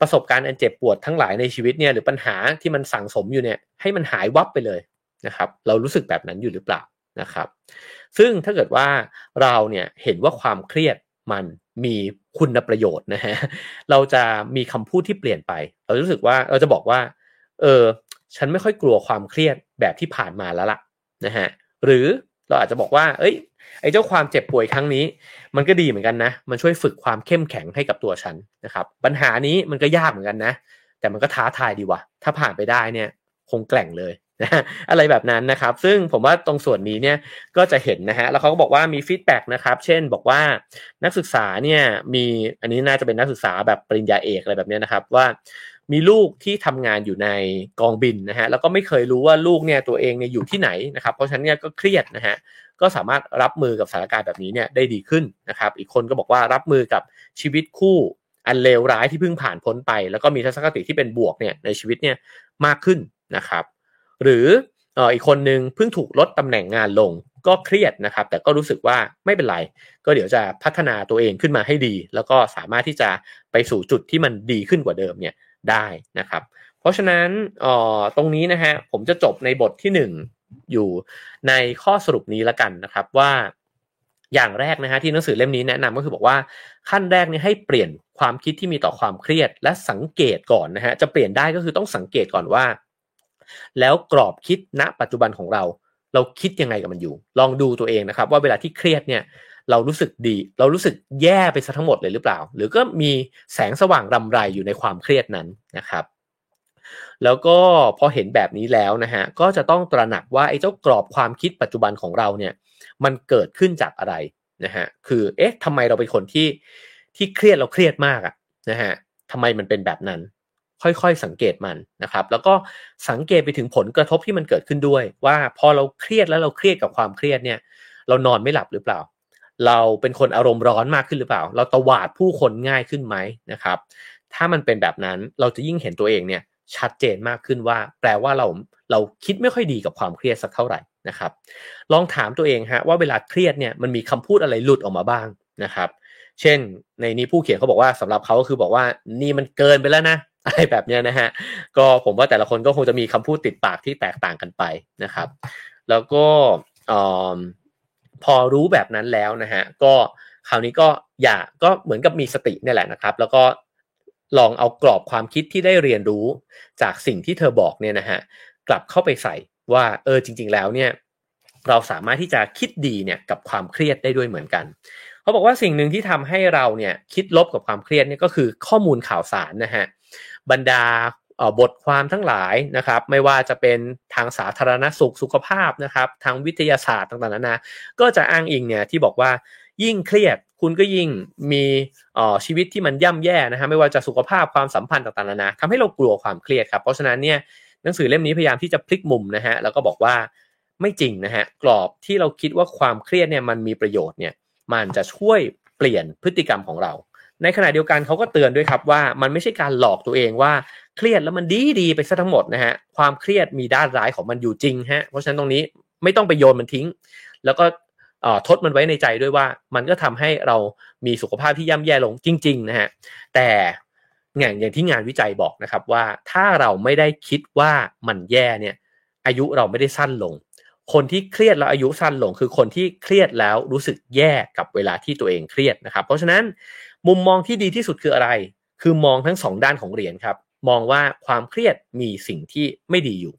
ประสบการณ์อันเจ็บปวดทั้งหลายในชีวิตเนี่ยหรือปัญหาที่มันสั่งสมอยู่เนี่ยให้มันหายวับไปเลยนะครับ เรารู้สึกแบบนั้นอยู่หรือเปล่านะครับ ซึ่งถ้าเกิดว่าเราเนี่ยเห็นว่าความเครียด มันมีคุณประโยชน์นะฮะ เราจะมีคำพูดที่เปลี่ยนไป เรารู้สึกว่าเราจะบอกว่า เออ ฉันไม่ค่อยกลัวความเครียดแบบที่ผ่านมาแล้วล่ะนะฮะ หรือเราอาจจะบอกว่า เอ้ย ไอ้เจ้าความเจ็บป่วยครั้งนี้ มันก็ดีเหมือนกันนะ มันช่วยฝึกความเข้มแข็งให้กับตัวฉันนะครับ ปัญหานี้มันก็ยากเหมือนกันนะ แต่มันก็ท้าทายดีวะ ถ้าผ่านไปได้เนี่ย คงแกร่งเลย อะไรแบบนั้นนะครับ ซึ่งผมว่าตรงส่วนนี้เนี่ยก็จะเห็นนะฮะแล้วเขาก็บอกว่ามี feedback นะครับ เช่นบอกว่านักศึกษาเนี่ยมีอันนี้น่าจะเป็นนักศึกษาแบบปริญญาเอกอะไรแบบนี้นะครับว่ามีลูกที่ทำงานอยู่ในกองบินนะฮะแล้วก็ไม่เคยรู้ว่าลูกเนี่ยตัวเองเนี่ยอยู่ที่ไหนนะครับ เพราะฉะนั้นเนี่ยก็เครียดนะฮะก็สามารถรับมือกับสถานการณ์แบบนี้เนี่ยได้ดีขึ้นนะครับ อีกคนก็บอกว่ารับมือกับชีวิตคู่อันเลวร้ายที่เพิ่งผ่านพ้นไป แล้วก็มีทัศนคติที่เป็นบวกเนี่ยในชีวิตเนี่ยมากขึ้นนะครับ หรืออีกคนนึงเพิ่งถูกลดตำแหน่งงานลงก็เครียดนะครับ แต่ก็รู้สึกว่าไม่เป็นไร ก็เดี๋ยวจะพัฒนาตัวเองขึ้นมาให้ดี แล้วก็สามารถที่จะไปสู่จุดที่มันดีขึ้นกว่าเดิมเนี่ยได้นะครับ เพราะฉะนั้นตรงนี้นะฮะผมจะจบในบทที่ 1 อยู่ในข้อสรุปนี้ล้วกันนะครับว่าอย่างแรกนะฮะที่หนังสือเล่มนี้แนะนำก็คือบอกว่าขั้นแรกเนี่ยให้เปลี่ยนความคิดที่มีต่อความเครียดและสังเกตก่อนนะฮะจะเปลี่ยนได้ก็คือต้องสังเกตก่อนว่า แล้วกรอบคิดณปัจจุบันของเรา เราคิดยังไงกับมันอยู่ ลองดูตัวเองนะครับ ว่าเวลาที่เครียดเนี่ยเรารู้สึกดี เรารู้สึกแย่ไปซะทั้งหมดเลยหรือเปล่า หรือก็มีแสงสว่างรำไรอยู่ในความเครียดนั้นนะครับแล้วก็พอเห็นแบบนี้แล้วนะฮะก็จะต้องตระหนักว่าไอ้เจ้ากรอบความคิดปัจจุบันของเราเนี่ยมันเกิดขึ้นจากอะไรนะฮะคือเอ๊ะทำไมเราเป็นคนที่ที่เครียดเราเครียดมากอะนะฮะทำไมมันเป็นแบบนั้น ค่อยๆสังเกตมันนะครับ แล้วก็สังเกตไปถึงผลกระทบที่มันเกิดขึ้นด้วย ว่าพอเราเครียดแล้วเราเครียดกับความเครียดเนี่ย เรานอนไม่หลับหรือเปล่า เราเป็นคนอารมณ์ร้อนมากขึ้นหรือเปล่า เราตวาดผู้คนง่ายขึ้นไหมนะครับ ถ้ามันเป็นแบบนั้นเราจะยิ่งเห็นตัวเองเนี่ยชัดเจนมากขึ้นว่า แปลว่าเราเราคิดไม่ค่อยดีกับความเครียดสักเท่าไหร่นะครับ ลองถามตัวเองฮะว่าเวลาเครียดเนี่ยมันมีคำพูดอะไรหลุดออกมาบ้างนะครับ เช่น ในนี้ผู้เขียนเขาบอกว่าสำหรับเขาก็คือบอกว่านี่มันเกินไปแล้วนะ อะไรแบบนี้นะฮะ ก็ผมว่าแต่ละคนก็คงจะมีคำพูดติดปากที่แตกต่างกันไปนะครับ แล้วก็พอรู้แบบนั้นแล้วนะฮะ ก็คราวนี้ก็อย่าก็เหมือนกับมีสตินี่แหละนะครับ แล้วก็ลองเอากรอบความคิดที่ได้เรียนรู้จากสิ่งที่เธอบอกเนี่ยนะฮะกลับเข้าไปใส่ว่าเออจริง ๆ แล้วเนี่ยเราสามารถที่จะคิดดีเนี่ยกับความเครียดได้ด้วยเหมือนกัน เขาบอกว่าสิ่งหนึ่งที่ทำให้เราเนี่ยคิดลบกับความเครียดเนี่ยก็คือข้อมูลข่าวสารนะฮะ บรรดาบทความทั้งหลายนะครับ ไม่ว่าจะเป็นทางสาธารณสุขสุขภาพนะครับ ทางวิทยาศาสตร์ต่างๆนานาก็จะอ้างอิงเนี่ยที่บอกว่ายิ่งเครียดคุณก็ยิ่งมีชีวิตที่มันย่ำแย่นะฮะไม่ว่าจะสุขภาพความสัมพันธ์ต่างๆนานาทำให้เรากลัวความเครียดครับเพราะฉะนั้นเนี่ยหนังสือเล่มนี้พยายามที่จะพลิกมุมนะฮะแล้วก็บอกว่าไม่จริงนะฮะกรอบที่เราคิดว่าความเครียดเนี่ยมันมีประโยชน์เนี่ยมันจะช่วยเปลี่ยนพฤติกรรมของเรา ในขณะเดียวกันเขาก็เตือนด้วยครับว่ามันไม่ใช่การหลอกตัวเองว่าเครียดแล้วมันดีดีไปซะทั้งหมดนะฮะความเครียดมีด้านร้ายของมันอยู่จริงฮะเพราะฉะนั้นตรงนี้ไม่ต้องไปโยนมันทิ้ง แล้วก็ทดมันไว้ในใจด้วยว่า มันก็ทำให้เรามีสุขภาพที่ย่ำแย่ลงจริงๆนะฮะแต่อย่างอย่างที่งานวิจัยบอกนะครับว่าถ้าเราไม่ได้คิดว่ามันแย่เนี่ย อายุเราไม่ได้สั้นลง คนที่เครียดแล้วอายุสั้นลง คือคนที่เครียดแล้วรู้สึกแย่กับเวลาที่ตัวเองเครียดนะครับ เพราะฉะนั้น มุมมองที่ดีที่สุดคืออะไร คือมองทั้งสองด้านของเหรียญครับ มองว่าความเครียดมีสิ่งที่ไม่ดีอยู่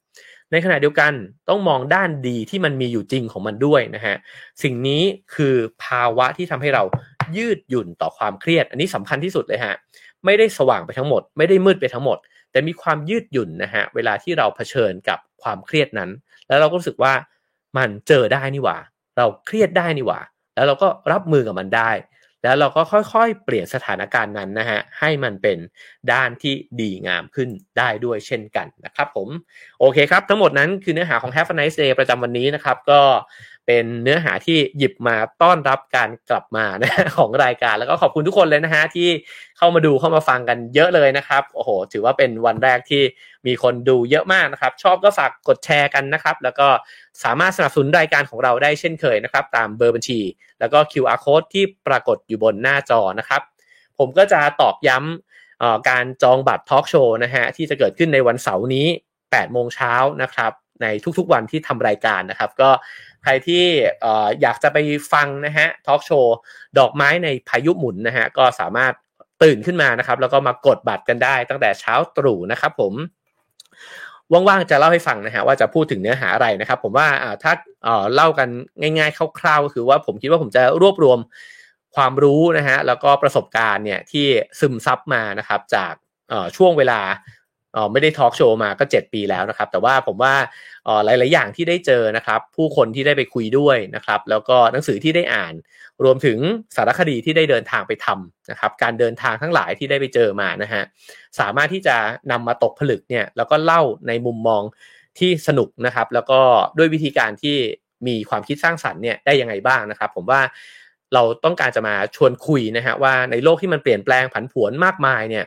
ในขณะเดียวกันต้องมองด้านดีที่มันมีอยู่จริงของมันด้วยนะฮะ สิ่งนี้คือภาวะที่ทำให้เรายืดหยุ่นต่อความเครียด อันนี้สำคัญที่สุดเลยฮะ ไม่ได้สว่างไปทั้งหมด ไม่ได้มืดไปทั้งหมด แต่มีความยืดหยุ่นนะฮะ เวลาที่เราเผชิญกับความเครียดนั้น แล้วเราก็รู้สึกว่ามันเจอได้นี่หว่า เราเครียดได้นี่หว่า แล้วเราก็รับมือกับมันได้ แล้วเราก็ค่อยๆ เปลี่ยนสถานการณ์นั้นนะฮะให้มันเป็นด้านที่ดีงามขึ้นได้ด้วยเช่นกันนะครับผม โอเคครับ ทั้งหมดนั้นคือเนื้อหาของ Have a nice day ประจำวันนี้นะครับ ก็ เป็นเนื้อหาที่หยิบมาต้อนรับการกลับมานะของรายการ แล้วก็ขอบคุณทุกคนเลยนะฮะที่เข้ามาดูเข้ามาฟังกันเยอะเลยนะครับโอ้โหถือว่าเป็นวันแรกที่มีคนดูเยอะมากนะครับ ชอบก็ฝากกดแชร์กันนะครับ แล้วก็สามารถสนับสนุนรายการของเราได้เช่นเคยนะครับ ตามเบอร์บัญชี แล้วก็ QR code ที่ปรากฏอยู่บนหน้าจอนะครับ ผมก็จะตอกย้ำการจองบัตรทอล์กโชว์นะฮะที่จะเกิดขึ้นในวันเสาร์นี้8โมงเช้านะครับในทุกๆวันที่ทำรายการนะครับ ก็ ใครที่อยากจะไปฟังนะฮะทอล์กโชว์ดอกไม้ในพายุหมุนนะฮะก็สามารถตื่นขึ้นมานะครับ แล้วก็มากดบัตรกันได้ตั้งแต่เช้าตรู่นะครับผมว่างๆจะเล่าให้ฟังนะฮะว่าจะพูดถึงเนื้อหาอะไรนะครับ ผมว่าถ้าเล่ากันง่ายๆคร่าวๆก็คือว่าผมคิดว่าผมจะรวบรวมความรู้นะฮะแล้วก็ประสบการณ์เนี่ยที่ซึมซับมานะครับ จากช่วงเวลาไม่ได้ทอล์กโชว์มาก็ 7 ปีแล้วนะครับ แต่ว่าผมว่า หลาย ๆ อย่างที่ได้เจอนะครับ ผู้คนที่ได้ไปคุยด้วยนะครับ แล้วก็หนังสือที่ได้อ่าน รวมถึงสารคดีที่ได้เดินทางไปทำนะครับ การเดินทางทั้งหลายที่ได้ไปเจอมานะฮะสามารถที่จะนำมาตกผลึกเนี่ยแล้วก็เล่าในมุมมองที่สนุกนะครับ แล้วก็ด้วยวิธีการที่มีความคิดสร้างสรรค์เนี่ยได้ยังไงบ้างนะครับ ผมว่าเราต้องการจะมาชวนคุยนะฮะว่าในโลกที่มันเปลี่ยนแปลงผันผวนมากมายเนี่ย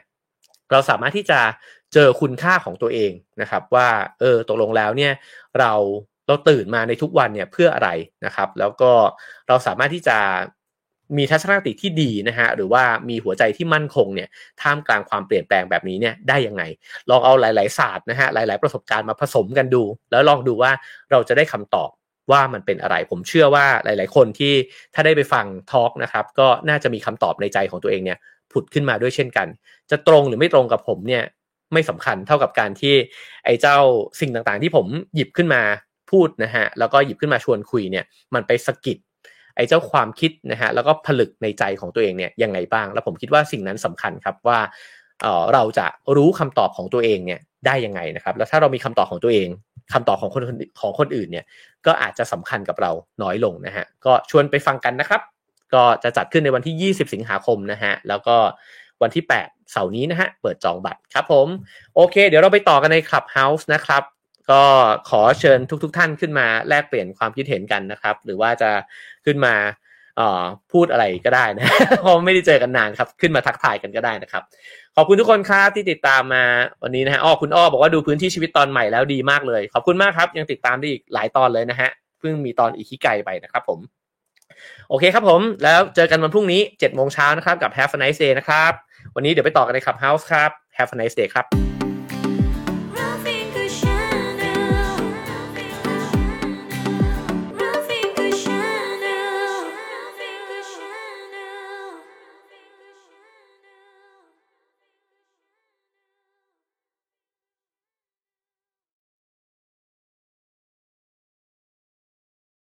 เราสามารถที่จะ เจอคุณค่าของตัวเองนะครับ ว่าเออตกลงแล้วเนี่ยเราเราตื่นมาในทุกวันเนี่ยเพื่ออะไรนะครับ แล้วก็เราสามารถที่จะมีทัศนคติที่ดีนะฮะหรือว่ามีหัวใจที่มั่นคงเนี่ยท่ามกลางความเปลี่ยนแปลงแบบนี้เนี่ยได้ยังไง ลองเอาหลาย ๆศาสตร์นะฮะหลาย ๆ ประสบการณ์มาผสมกันดู แล้วลองดูว่าเราจะได้คำตอบว่ามันเป็นอะไร ผมเชื่อว่าหลาย ๆ คนที่ถ้าได้ไปฟังทอล์กนะครับก็น่าจะมีคำตอบในใจของตัวเองเนี่ยผุดขึ้นมาด้วยเช่นกัน จะตรงหรือไม่ตรงกับผมเนี่ย ไม่สำคัญเท่ากับการที่ไอ้เจ้าสิ่งต่างๆ ที่ผมหยิบขึ้นมาพูดนะฮะแล้วก็หยิบขึ้นมาชวนคุยเนี่ยมันไปสกิดไอ้เจ้าความคิดนะฮะแล้วก็ผลึกในใจของตัวเองเนี่ยยังไงบ้าง แล้วผมคิดว่าสิ่งนั้นสำคัญครับว่าเออเราจะรู้คำตอบของตัวเองเนี่ยได้ยังไงนะครับ แล้วถ้าเรามีคำตอบของตัวเองคำตอบของคนของคนอื่นเนี่ยก็อาจจะสำคัญกับเราน้อยลงนะฮะก็ชวนไปฟังกันนะครับ ก็จะจัดขึ้นในวันที่ 20 สิงหาคมนะฮะแล้วก็ วันที่ 8 เสาร์นี้นะฮะ เปิดจองบัตรครับผม โอเค เดี๋ยวเราไปต่อกันใน Clubhouse นะครับ ก็ขอเชิญทุกๆทท่านขึ้นมาแลกเปลี่ยนความคิดเห็นกันนะครับ หรือว่าจะขึ้นมาพูดอะไรก็ได้นะเพราะไม่ได้เจอกันนานครับ ขึ้นมาทักทายกันก็ได้นะครับ ขอบคุณทุกคนครับที่ติดตามมาวันนี้นะฮะอ้อคุณอ้อบอกว่าดูพื้นที่ชีวิตตอนใหม่แล้วดีมากเลย ขอบคุณมากครับ ยังติดตามได้อีกหลายตอนเลยนะฮะเพิ่งมีตอนอีกขี้ไกลไปนะครับผม โอเคครับผม แล้วเจอกันวันพรุ่งนี้7จ็ดโมงเช้านะครับ กับ Have a nice day นะครับ วันนี้เดี๋ยวไปต่อกันในคลับเฮาส์ครับ Have a nice day ครับ